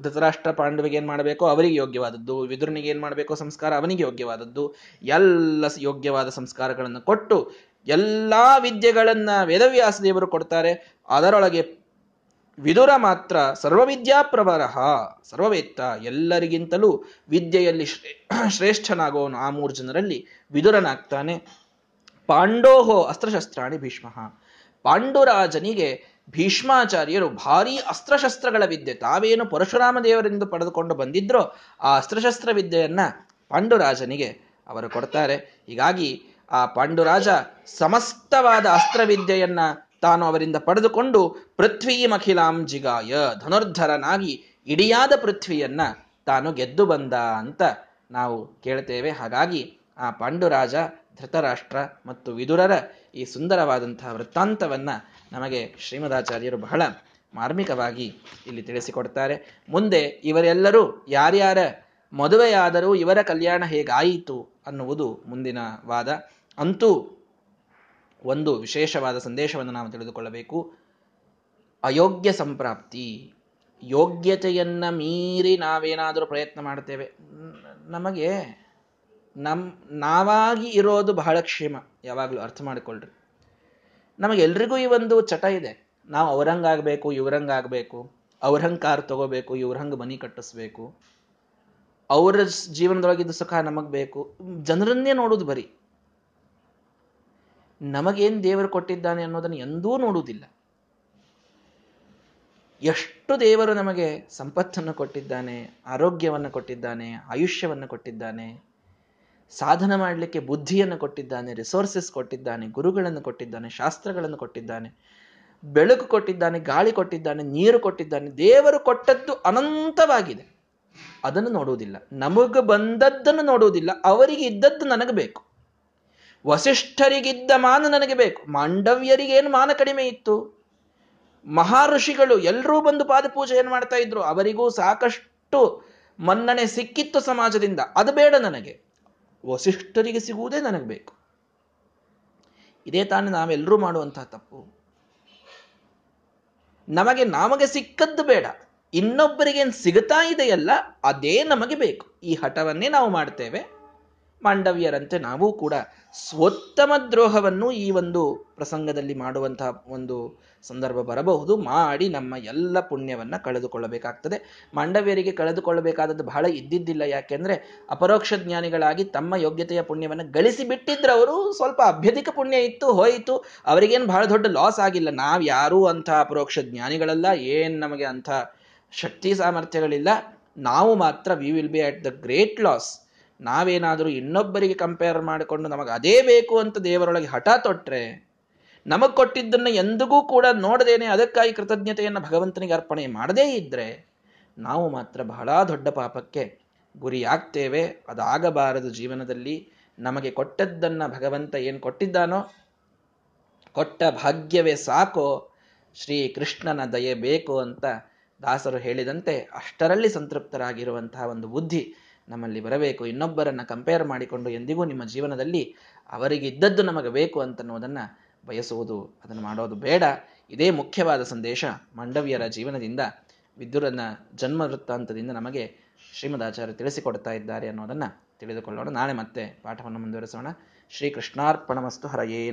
ಧೃತರಾಷ್ಟ್ರ ಪಾಂಡವಿಗೆ ಏನು ಮಾಡಬೇಕೋ ಅವರಿಗೆ ಯೋಗ್ಯವಾದದ್ದು, ವಿದುರನಿಗೆ ಏನು ಮಾಡಬೇಕೋ ಸಂಸ್ಕಾರ ಅವನಿಗೆ ಯೋಗ್ಯವಾದದ್ದು. ಎಲ್ಲ ಯೋಗ್ಯವಾದ ಸಂಸ್ಕಾರಗಳನ್ನು ಕೊಟ್ಟು ಎಲ್ಲ ವಿದ್ಯೆಗಳನ್ನು ವೇದವ್ಯಾಸ ದೇವರು ಕೊಡ್ತಾರೆ. ಅದರೊಳಗೆ ವಿದುರ ಮಾತ್ರ ಸರ್ವವಿದ್ಯಾಪ್ರವರಹ ಸರ್ವವೇತ್ತ, ಎಲ್ಲರಿಗಿಂತಲೂ ವಿದ್ಯೆಯಲ್ಲಿ ಶ್ರೇಷ್ಠನಾಗೋನು ಆ ಮೂರು ಜನರಲ್ಲಿ ವಿದುರನಾಗ್ತಾನೆ. ಪಾಂಡೋಹೋ ಅಸ್ತ್ರಶಸ್ತ್ರಾಣಿ ಭೀಷ್ಮ. ಪಾಂಡುರಾಜನಿಗೆ ಭೀಷ್ಮಾಚಾರ್ಯರು ಭಾರೀ ಅಸ್ತ್ರಶಸ್ತ್ರಗಳ ವಿದ್ಯೆ. ತಾವೇನು ಪರಶುರಾಮ ದೇವರಿಂದ ಪಡೆದುಕೊಂಡು ಬಂದಿದ್ರೋ ಆ ಅಸ್ತ್ರಶಸ್ತ್ರ ವಿದ್ಯೆಯನ್ನ ಪಾಂಡುರಾಜನಿಗೆ ಅವರು ಕೊಡ್ತಾರೆ. ಹೀಗಾಗಿ ಆ ಪಾಂಡುರಾಜ ಸಮಸ್ತವಾದ ಅಸ್ತ್ರವಿದ್ಯೆಯನ್ನ ತಾನು ಅವರಿಂದ ಪಡೆದುಕೊಂಡು ಪೃಥ್ವೀಮಖಿಲಾಂ ಜಿಗಾಯ, ಧನುರ್ಧರನಾಗಿ ಇಡಿಯಾದ ಪೃಥ್ವಿಯನ್ನ ತಾನು ಗೆದ್ದು ಬಂದ ಅಂತ ನಾವು ಕೇಳ್ತೇವೆ. ಹಾಗಾಗಿ ಆ ಪಾಂಡುರಾಜ, ಧೃತರಾಷ್ಟ್ರ ಮತ್ತು ವಿದುರರ ಈ ಸುಂದರವಾದಂತಹ ವೃತ್ತಾಂತವನ್ನ ನಮಗೆ ಶ್ರೀಮದಾಚಾರ್ಯರು ಬಹಳ ಮಾರ್ಮಿಕವಾಗಿ ಇಲ್ಲಿ ತಿಳಿಸಿಕೊಡ್ತಾರೆ. ಮುಂದೆ ಇವರೆಲ್ಲರೂ ಯಾರ್ಯಾರ ಮದುವೆಯಾದರೂ ಇವರ ಕಲ್ಯಾಣ ಹೇಗಾಯಿತು ಅನ್ನುವುದು ಮುಂದಿನ ವಾದ. ಅಂತೂ ಒಂದು ವಿಶೇಷವಾದ ಸಂದೇಶವನ್ನು ನಾವು ತಿಳಿದುಕೊಳ್ಳಬೇಕು. ಅಯೋಗ್ಯ ಸಂಪ್ರಾಪ್ತಿ, ಯೋಗ್ಯತೆಯನ್ನ ಮೀರಿ ನಾವೇನಾದರೂ ಪ್ರಯತ್ನ ಮಾಡ್ತೇವೆ. ನಮಗೆ ನಮ್, ನಾವಾಗಿ ಇರೋದು ಬಹಳ ಕ್ಷೇಮ, ಯಾವಾಗಲೂ ಅರ್ಥ ಮಾಡಿಕೊಳ್ಳ್ರಿ ನಮಗೆ ಎಲ್ರಿಗೂ ಈ ಒಂದು ಚಟ ಇದೆ. ನಾವು ಅವರಂಗಾಗಬೇಕು ಯುವರಂಗ ಅವ್ರಂಗ್ ಕಾರ್ ತಗೋಬೇಕು, ಇವ್ರಂಗ್ ಮನಿ ಕಟ್ಟಿಸ್ಬೇಕು. ಅವರ ಜೀವನದೊಳಗಿದ್ದು ಸುಖ ನಮಗೆ ಬೇಕು. ಜನರನ್ನೇ ನೋಡೋದು ಬರೀ. ನಮಗೇನು ದೇವರು ಕೊಟ್ಟಿದ್ದಾನೆ ಅನ್ನೋದನ್ನು ಎಂದೂ ನೋಡುವುದಿಲ್ಲ. ಎಷ್ಟು ದೇವರು ನಮಗೆ ಸಂಪತ್ತನ್ನು ಕೊಟ್ಟಿದ್ದಾನೆ, ಆರೋಗ್ಯವನ್ನು ಕೊಟ್ಟಿದ್ದಾನೆ, ಆಯುಷ್ಯವನ್ನು ಕೊಟ್ಟಿದ್ದಾನೆ, ಸಾಧನ ಮಾಡಲಿಕ್ಕೆ ಬುದ್ಧಿಯನ್ನು ಕೊಟ್ಟಿದ್ದಾನೆ ರಿಸೋರ್ಸಸ್ ಕೊಟ್ಟಿದ್ದಾನೆ, ಗುರುಗಳನ್ನು ಕೊಟ್ಟಿದ್ದಾನೆ, ಶಾಸ್ತ್ರಗಳನ್ನು ಕೊಟ್ಟಿದ್ದಾನೆ, ಬೆಳಕು ಕೊಟ್ಟಿದ್ದಾನೆ, ಗಾಳಿ ಕೊಟ್ಟಿದ್ದಾನೆ, ನೀರು ಕೊಟ್ಟಿದ್ದಾನೆ, ದೇವರು ಕೊಟ್ಟದ್ದು ಅನಂತವಾಗಿದೆ. ಅದನ್ನು ನೋಡುವುದಿಲ್ಲ. ನಮಗೆ ಬಂದದ್ದನ್ನು ನೋಡುವುದಿಲ್ಲ. ಅವರಿಗೆ ಇದ್ದದ್ದು ನನಗೆ ಬೇಕು. ವಸಿಷ್ಠರಿಗಿದ್ದ ಮಾನ ನನಗೆ ಬೇಕು. ಮಾಂಡವ್ಯರಿಗೇನು ಮಾನ ಕಡಿಮೆ ಇತ್ತು? ಮಹಾಋಷಿಗಳು ಎಲ್ಲರೂ ಬಂದು ಪಾದಪೂಜೆಯನ್ನು ಮಾಡ್ತಾ ಇದ್ರು? ಅವರಿಗೂ ಸಾಕಷ್ಟು ಮನ್ನಣೆ ಸಿಕ್ಕಿತ್ತು ಸಮಾಜದಿಂದ. ಅದು ಬೇಡ ನನಗೆ. ವಸಿಷ್ಠರಿಗೆ ಸಿಗುವುದೇ ನನಗೆ ಬೇಕು. ಇದೇ ತಾನೇ ನಾವೆಲ್ಲರೂ ಮಾಡುವಂತಹ ತಪ್ಪು. ನಮಗೆ ನಮಗೆ ಸಿಕ್ಕದ್ದು ಬೇಡ. ಇನ್ನೊಬ್ಬರಿಗೇನು ಸಿಗುತ್ತಾ ಇದೆಯಲ್ಲ, ಅದೇ ನಮಗೆ ಬೇಕು. ಈ ಹಠವನ್ನೇ ನಾವು ಮಾಡ್ತೇವೆ. ಮಾಂಡವ್ಯರಂತೆ ನಾವು ಕೂಡ ಸ್ವೋತ್ತಮ ದ್ರೋಹವನ್ನು ಈ ಒಂದು ಪ್ರಸಂಗದಲ್ಲಿ ಮಾಡುವಂತಹ ಒಂದು ಸಂದರ್ಭ ಬರಬಹುದು. ಮಾಡಿ ನಮ್ಮ ಎಲ್ಲ ಪುಣ್ಯವನ್ನ ಕಳೆದುಕೊಳ್ಳಬೇಕಾಗ್ತದೆ. ಮಾಂಡವ್ಯರಿಗೆ ಕಳೆದುಕೊಳ್ಳಬೇಕಾದದ್ದು ಬಹಳ ಇದ್ದಿದ್ದಿಲ್ಲ. ಯಾಕೆಂದ್ರೆ ಅಪರೋಕ್ಷ ಜ್ಞಾನಿಗಳಾಗಿ ತಮ್ಮ ಯೋಗ್ಯತೆಯ ಪುಣ್ಯವನ್ನು ಗಳಿಸಿ ಬಿಟ್ಟಿದ್ರೆ ಅವರು ಸ್ವಲ್ಪ ಅಭ್ಯಧಿಕ ಪುಣ್ಯ ಇತ್ತು, ಹೋಯಿತು. ಅವರಿಗೇನು ಬಹಳ ದೊಡ್ಡ ಲಾಸ್ ಆಗಿಲ್ಲ. ನಾವು ಯಾರೂ ಅಂಥ ಅಪರೋಕ್ಷ ಜ್ಞಾನಿಗಳಲ್ಲ. ಏನ್ ನಮಗೆ ಅಂಥ ಶಕ್ತಿ ಸಾಮರ್ಥ್ಯಗಳಿಲ್ಲ. ನಾವು ಮಾತ್ರ we will be at the great loss ನಾವೇನಾದರೂ ಇನ್ನೊಬ್ಬರಿಗೆ ಕಂಪೇರ್ ಮಾಡಿಕೊಂಡು ನಮಗೆ ಅದೇ ಬೇಕು ಅಂತ ದೇವರೊಳಗೆ ಹಠ ತೊಟ್ಟರೆ ನಮಗೆ ಕೊಟ್ಟಿದ್ದನ್ನು ಎಂದಿಗೂ ಕೂಡ ನೋಡದೇನೆ ಅದಕ್ಕಾಗಿ ಕೃತಜ್ಞತೆಯನ್ನು ಭಗವಂತನಿಗೆ ಅರ್ಪಣೆ ಮಾಡದೇ ಇದ್ದರೆ ನಾವು ಮಾತ್ರ ಬಹಳ ದೊಡ್ಡ ಪಾಪಕ್ಕೆ ಗುರಿಯಾಗ್ತೇವೆ. ಅದಾಗಬಾರದು ಜೀವನದಲ್ಲಿ. ನಮಗೆ ಕೊಟ್ಟದ್ದನ್ನು ಭಗವಂತ ಏನು ಕೊಟ್ಟಿದ್ದಾನೋ, ಕೊಟ್ಟ ಭಾಗ್ಯವೇ ಸಾಕೋ ಶ್ರೀ ಕೃಷ್ಣನ ದಯೆ ಬೇಕು ಅಂತ ದಾಸರು ಹೇಳಿದಂತೆ ಅಷ್ಟರಲ್ಲಿ ಸಂತೃಪ್ತರಾಗಿರುವಂತಹ ಒಂದು ಬುದ್ಧಿ ನಮ್ಮಲ್ಲಿ ಬರಬೇಕು. ಇನ್ನೊಬ್ಬರನ್ನು ಕಂಪೇರ್ ಮಾಡಿಕೊಂಡು ಎಂದಿಗೂ ನಿಮ್ಮ ಜೀವನದಲ್ಲಿ ಅವರಿಗೆ ಇದ್ದದ್ದು ನಮಗೆ ಬೇಕು ಅಂತನ್ನುವುದನ್ನು ಬಯಸುವುದು, ಅದನ್ನು ಮಾಡೋದು ಬೇಡ. ಇದೇ ಮುಖ್ಯವಾದ ಸಂದೇಶ ಮಂಡವಿಯರ ಜೀವನದಿಂದ ವಿದ್ಯುರನ್ನ ಜನ್ಮ ವೃತ್ತಾಂತದಿಂದ ನಮಗೆ ಶ್ರೀಮದಾಚಾರ್ಯ ತಿಳಿಸಿಕೊಡ್ತಾ ಇದ್ದಾರೆ ಅನ್ನೋದನ್ನು ತಿಳಿದುಕೊಳ್ಳೋಣ. ನಾಳೆ ಮತ್ತೆ ಪಾಠವನ್ನು ಮುಂದುವರಿಸೋಣ. ಶ್ರೀ ಕೃಷ್ಣಾರ್ಪಣಮಸ್ತು ಹರಯೇ